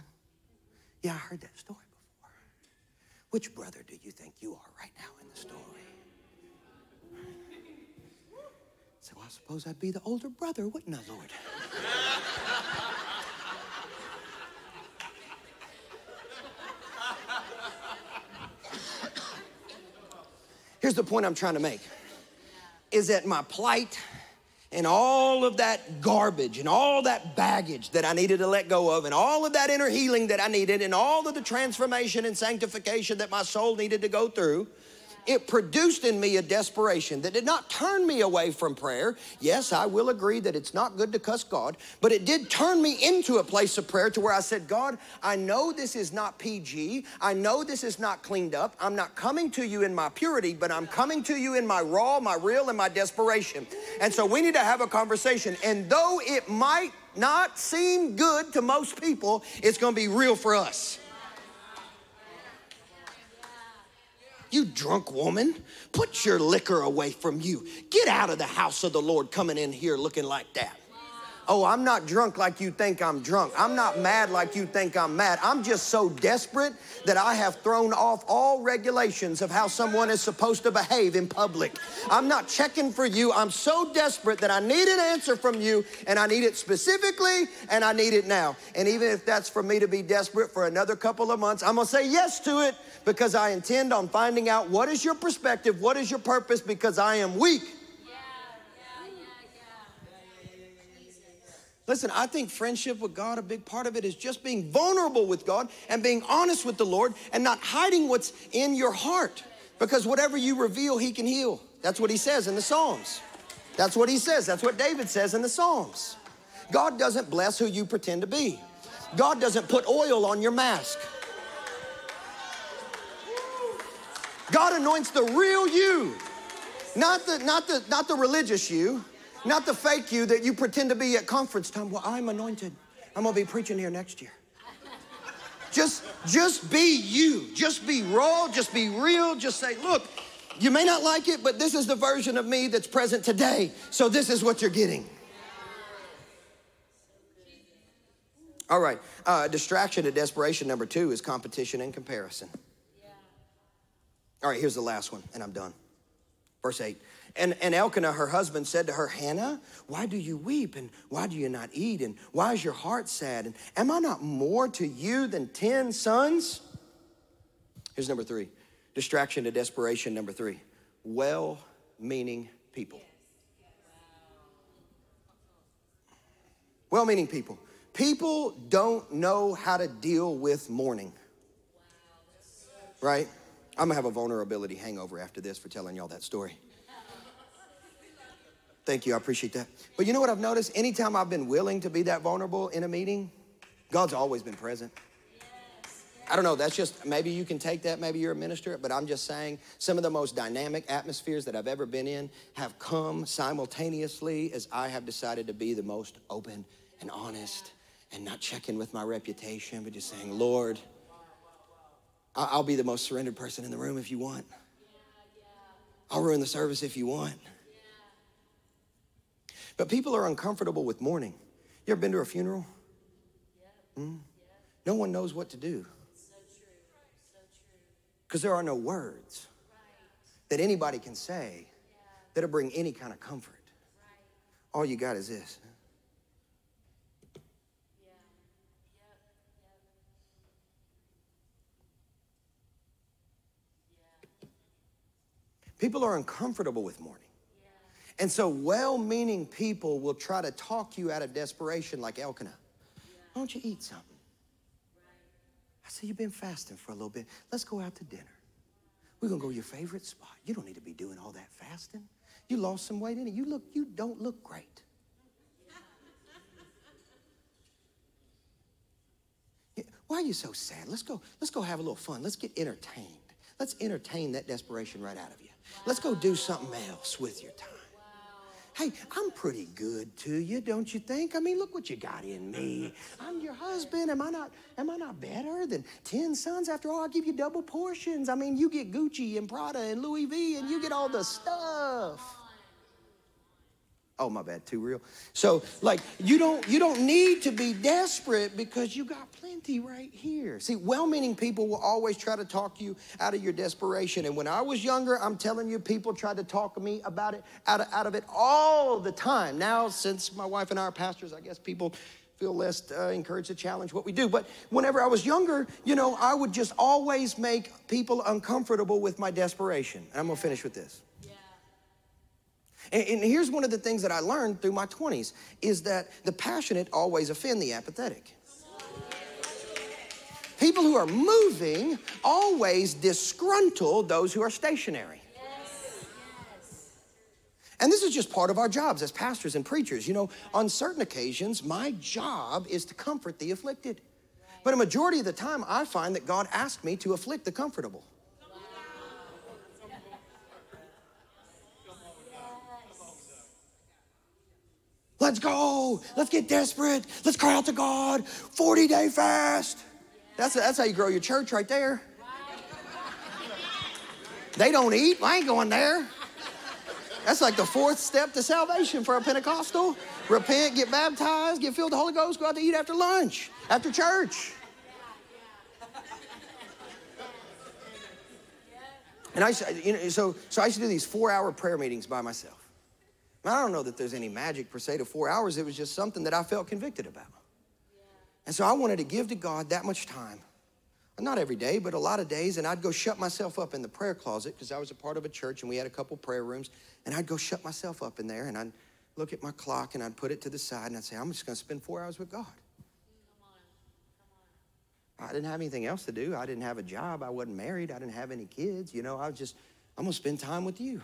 Speaker 2: Yeah, I heard that story before. Which brother do you think you are right now in the story? So well, I suppose I'd be the older brother, wouldn't I, Lord? Here's the point I'm trying to make is that my plight and all of that garbage and all that baggage that I needed to let go of, and all of that inner healing that I needed, and all of the transformation and sanctification that my soul needed to go through, it produced in me a desperation that did not turn me away from prayer. Yes, I will agree that it's not good to cuss God, but it did turn me into a place of prayer to where I said, God, I know this is not PG. I know this is not cleaned up. I'm not coming to you in my purity, but I'm coming to you in my raw, my real, and my desperation. And so we need to have a conversation. And though it might not seem good to most people, it's gonna be real for us. You drunk woman, put your liquor away from you. Get out of the house of the Lord coming in here looking like that. Oh, I'm not drunk like you think I'm drunk. I'm not mad like you think I'm mad. I'm just so desperate that I have thrown off all regulations of how someone is supposed to behave in public. I'm not checking for you. I'm so desperate that I need an answer from you, and I need it specifically, and I need it now. And even if that's for me to be desperate for another couple of months, I'm gonna say yes to it because I intend on finding out what is your perspective, what is your purpose, because I am weak. Listen, I think friendship with God, a big part of it is just being vulnerable with God and being honest with the Lord and not hiding what's in your heart. Because whatever you reveal, He can heal. That's what He says in the Psalms. That's what He says. That's what David says in the Psalms. God doesn't bless who you pretend to be, God doesn't put oil on your mask. God anoints the real you, not the, not the, not the religious you. Not the fake you that you pretend to be at conference time. Well, I'm anointed. I'm gonna be preaching here next year. Just, just be you. Just be raw. Just be real. Just say, look, you may not like it, but this is the version of me that's present today. So this is what you're getting. All right. Uh, distraction to desperation number two is competition and comparison. All right, here's the last one, and I'm done. Verse 8. And, and Elkanah, her husband, said to her, Hannah, why do you weep? And why do you not eat? And why is your heart sad? And am I not more to you than 10 sons? Here's number three distraction to desperation. Number three well meaning people. Well meaning people. People don't know how to deal with mourning. Right? I'm gonna have a vulnerability hangover after this for telling y'all that story. Thank you, I appreciate that. But you know what I've noticed? Anytime I've been willing to be that vulnerable in a meeting, God's always been present. I don't know, that's just, maybe you can take that, maybe you're a minister, but I'm just saying some of the most dynamic atmospheres that I've ever been in have come simultaneously as I have decided to be the most open and honest and not checking with my reputation, but just saying, Lord, I'll be the most surrendered person in the room if you want. I'll ruin the service if you want. But people are uncomfortable with mourning. You ever been to a funeral? Mm? No one knows what to do. Because there are no words that anybody can say that'll bring any kind of comfort. All you got is this. People are uncomfortable with mourning. And so, well meaning people will try to talk you out of desperation, like Elkanah. Why don't you eat something? I said, You've been fasting for a little bit. Let's go out to dinner. We're gonna go to your favorite spot. You don't need to be doing all that fasting. You lost some weight in it. You look, you don't look great. Why are you so sad? Let's go, let's go have a little fun. Let's get entertained. Let's entertain that desperation right out of you. Let's go do something else with your time. Hey, I'm pretty good to you, don't you think? I mean, look what you got in me. I'm your husband. Am I not am I not better than 10 sons? After all, I give you double portions. I mean, you get Gucci and Prada and Louis V and you get all the stuff. Oh, my bad, too real. So, like, you don't you don't need to be desperate because you got plenty right here. See, well-meaning people will always try to talk you out of your desperation. And when I was younger, I'm telling you, people tried to talk me about it out of, out of it all the time. Now, since my wife and I are pastors, I guess people feel less uh, encouraged to challenge what we do. But whenever I was younger, you know, I would just always make people uncomfortable with my desperation. And I'm gonna finish with this. And, and here's one of the things that I learned through my 20s is that the passionate always offend the apathetic. People who are moving always disgruntle those who are stationary. And this is just part of our jobs as pastors and preachers. You know, on certain occasions, my job is to comfort the afflicted. But a majority of the time, I find that God asked me to afflict the comfortable. Let's go. Let's get desperate. Let's cry out to God. 40 day fast. That's, that's how you grow your church right there. They don't eat. I ain't going there. That's like the fourth step to salvation for a Pentecostal. Repent, get baptized, get filled with the Holy Ghost, go out to eat after lunch, after church. And I, you know, so, so I used to do these four-hour prayer meetings by myself. I don't know that there's any magic per se to four hours. It was just something that I felt convicted about. And so I wanted to give to God that much time not every day, but a lot of days, and I'd go shut myself up in the prayer closet because I was a part of a church and we had a couple prayer rooms, and I'd go shut myself up in there and I'd look at my clock and I'd put it to the side and I'd say, I'm just going to spend four hours with God. I didn't have anything else to do. I didn't have a job. I wasn't married. I didn't have any kids. You know, I was just, I'm going to spend time with you.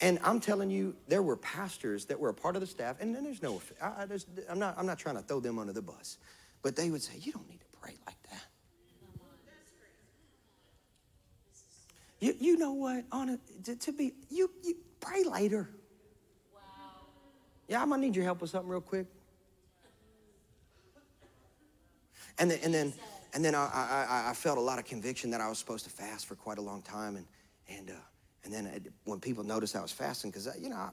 Speaker 2: And I'm telling you, there were pastors that were a part of the staff, and then there's no, I, I just, I'm not, I'm not trying to throw them under the bus, but they would say, you don't need to pray like that. You, you know what? On to, to be, you, you pray later. Wow. Yeah, I'm gonna need your help with something real quick. And then, and then, and then I, I, I felt a lot of conviction that I was supposed to fast for quite a long time. And, and, uh, and then I, when people noticed I was fasting, because, uh, you know, I,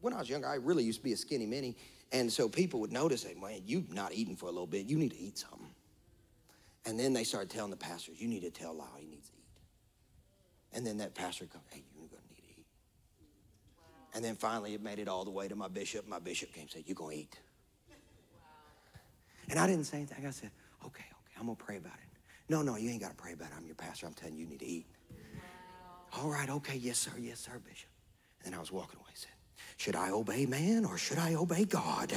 Speaker 2: when I was younger, I really used to be a skinny mini. And so people would notice, hey, man, you've not eaten for a little bit. You need to eat something. And then they started telling the pastors, you need to tell Lyle he needs to eat. and then that pastor comes, hey, you're going to need to eat. Wow. And then finally it made it all the way to my bishop. My bishop came and said, you're going to eat. Wow. And I didn't say anything. I said, okay, okay, I'm going to pray about it. No, no, you ain't got to pray about it. I'm your pastor. I'm telling you, you need to eat. All right, okay, yes, sir, yes, sir, bishop. And then I was walking away. Said, should I obey man or should I obey God?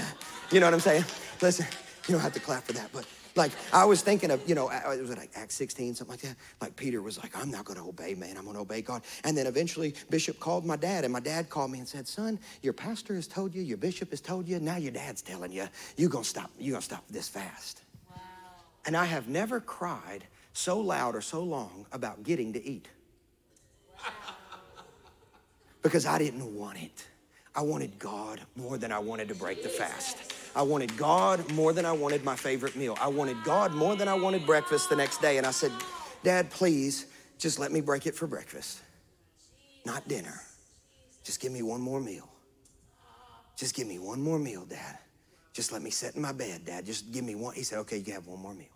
Speaker 2: You know what I'm saying? Listen, you don't have to clap for that, but like I was thinking of, you know, it was like Acts 16, something like that. Like Peter was like, I'm not going to obey man, I'm going to obey God. And then eventually Bishop called my dad, and my dad called me and said, Son, your pastor has told you, your bishop has told you, now your dad's telling you, you're gonna stop, you're gonna stop this fast. Wow. And I have never cried so loud or so long about getting to eat. Because I didn't want it. I wanted God more than I wanted to break the fast. I wanted God more than I wanted my favorite meal. I wanted God more than I wanted breakfast the next day. And I said, Dad, please just let me break it for breakfast, not dinner. Just give me one more meal. Just give me one more meal, Dad. Just let me sit in my bed, Dad. Just give me one. He said, Okay, you can have one more meal.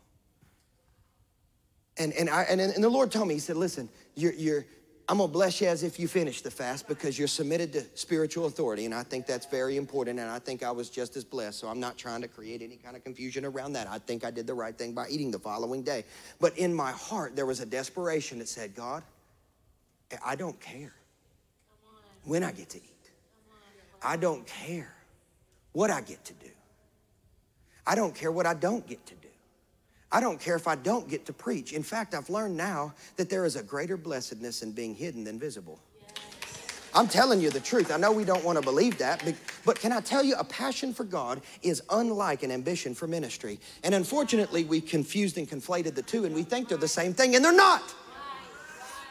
Speaker 2: And, and, I, and, and the Lord told me, He said, Listen, you're, you're, I'm gonna bless you as if you finish the fast because you're submitted to spiritual authority, and I think that's very important. And I think I was just as blessed, so I'm not trying to create any kind of confusion around that. I think I did the right thing by eating the following day. But in my heart, there was a desperation that said, God, I don't care when I get to eat, I don't care what I get to do, I don't care what I don't get to do. I don't care if I don't get to preach. In fact, I've learned now that there is a greater blessedness in being hidden than visible. I'm telling you the truth. I know we don't want to believe that, but, but can I tell you, a passion for God is unlike an ambition for ministry. And unfortunately, we confused and conflated the two, and we think they're the same thing, and they're not.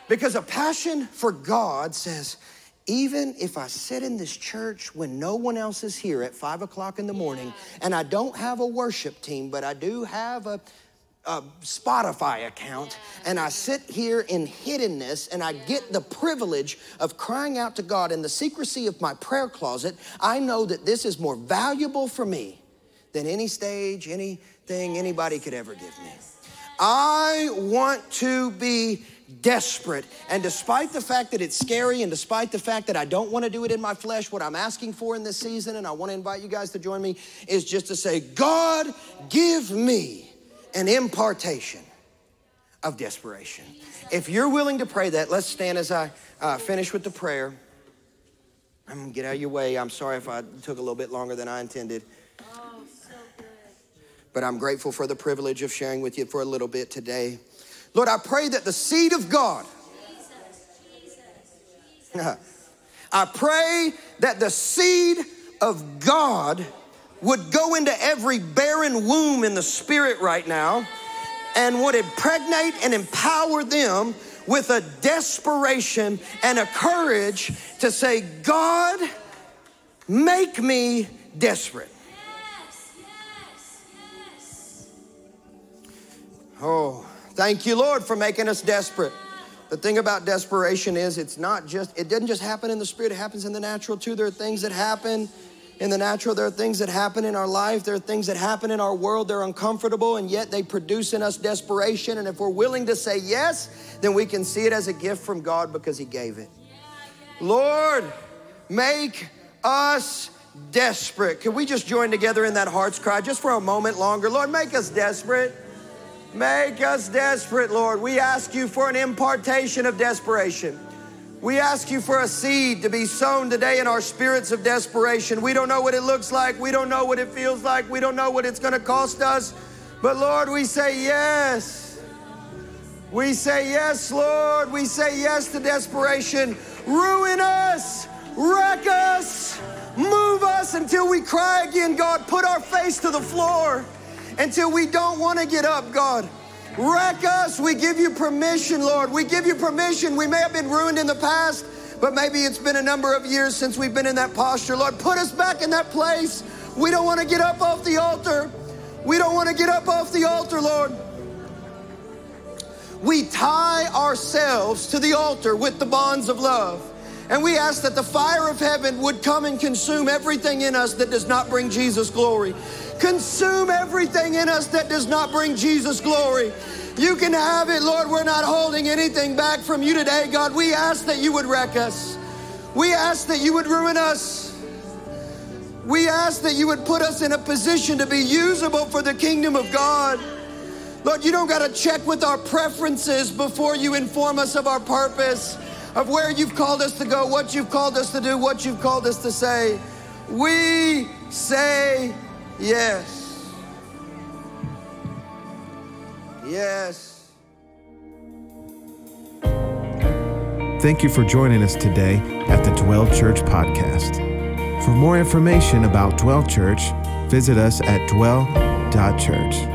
Speaker 2: Because a passion for God says, even if I sit in this church when no one else is here at five o'clock in the morning, and I don't have a worship team, but I do have a a Spotify account and I sit here in hiddenness and I get the privilege of crying out to God in the secrecy of my prayer closet, I know that this is more valuable for me than any stage, anything anybody could ever give me. I want to be desperate. And despite the fact that it's scary and despite the fact that I don't want to do it in my flesh, what I'm asking for in this season, and I want to invite you guys to join me, is just to say, God, give me an impartation of desperation. If you're willing to pray that, let's stand as I uh, finish with the prayer. I'm gonna get out of your way. I'm sorry if I took a little bit longer than I intended. but I'm grateful for the privilege of sharing with you for a little bit today. Lord, I pray that the seed of God, I pray that the seed of God would go into every barren womb in the spirit right now and would impregnate and empower them with a desperation and a courage to say, God, make me desperate. Oh, thank you, Lord, for making us desperate. The thing about desperation is it's not just, it doesn't just happen in the spirit, it happens in the natural too. There are things that happen in the natural, there are things that happen in our life, there are things that happen in our world, they're uncomfortable, and yet they produce in us desperation. And if we're willing to say yes, then we can see it as a gift from God because He gave it. Lord, make us desperate. Can we just join together in that heart's cry just for a moment longer? Lord, make us desperate. Make us desperate, Lord. We ask you for an impartation of desperation. We ask you for a seed to be sown today in our spirits of desperation. We don't know what it looks like. We don't know what it feels like. We don't know what it's going to cost us. But Lord, we say yes. We say yes, Lord. We say yes to desperation. Ruin us, wreck us, move us until we cry again, God. Put our face to the floor until we don't want to get up, God. Wreck us. We give you permission, Lord. We give you permission. We may have been ruined in the past, but maybe it's been a number of years since we've been in that posture. Lord, put us back in that place. We don't want to get up off the altar. We don't want to get up off the altar, Lord. We tie ourselves to the altar with the bonds of love. And we ask that the fire of heaven would come and consume everything in us that does not bring Jesus glory. Consume everything in us that does not bring Jesus glory. You can have it, Lord. We're not holding anything back from you today, God. We ask that you would wreck us. We ask that you would ruin us. We ask that you would put us in a position to be usable for the kingdom of God. Lord, you don't got to check with our preferences before you inform us of our purpose of where you've called us to go, what you've called us to do, what you've called us to say. We say yes. Yes.
Speaker 1: Thank you for joining us today at the Dwell Church podcast. For more information about Dwell Church, visit us at dwell.church.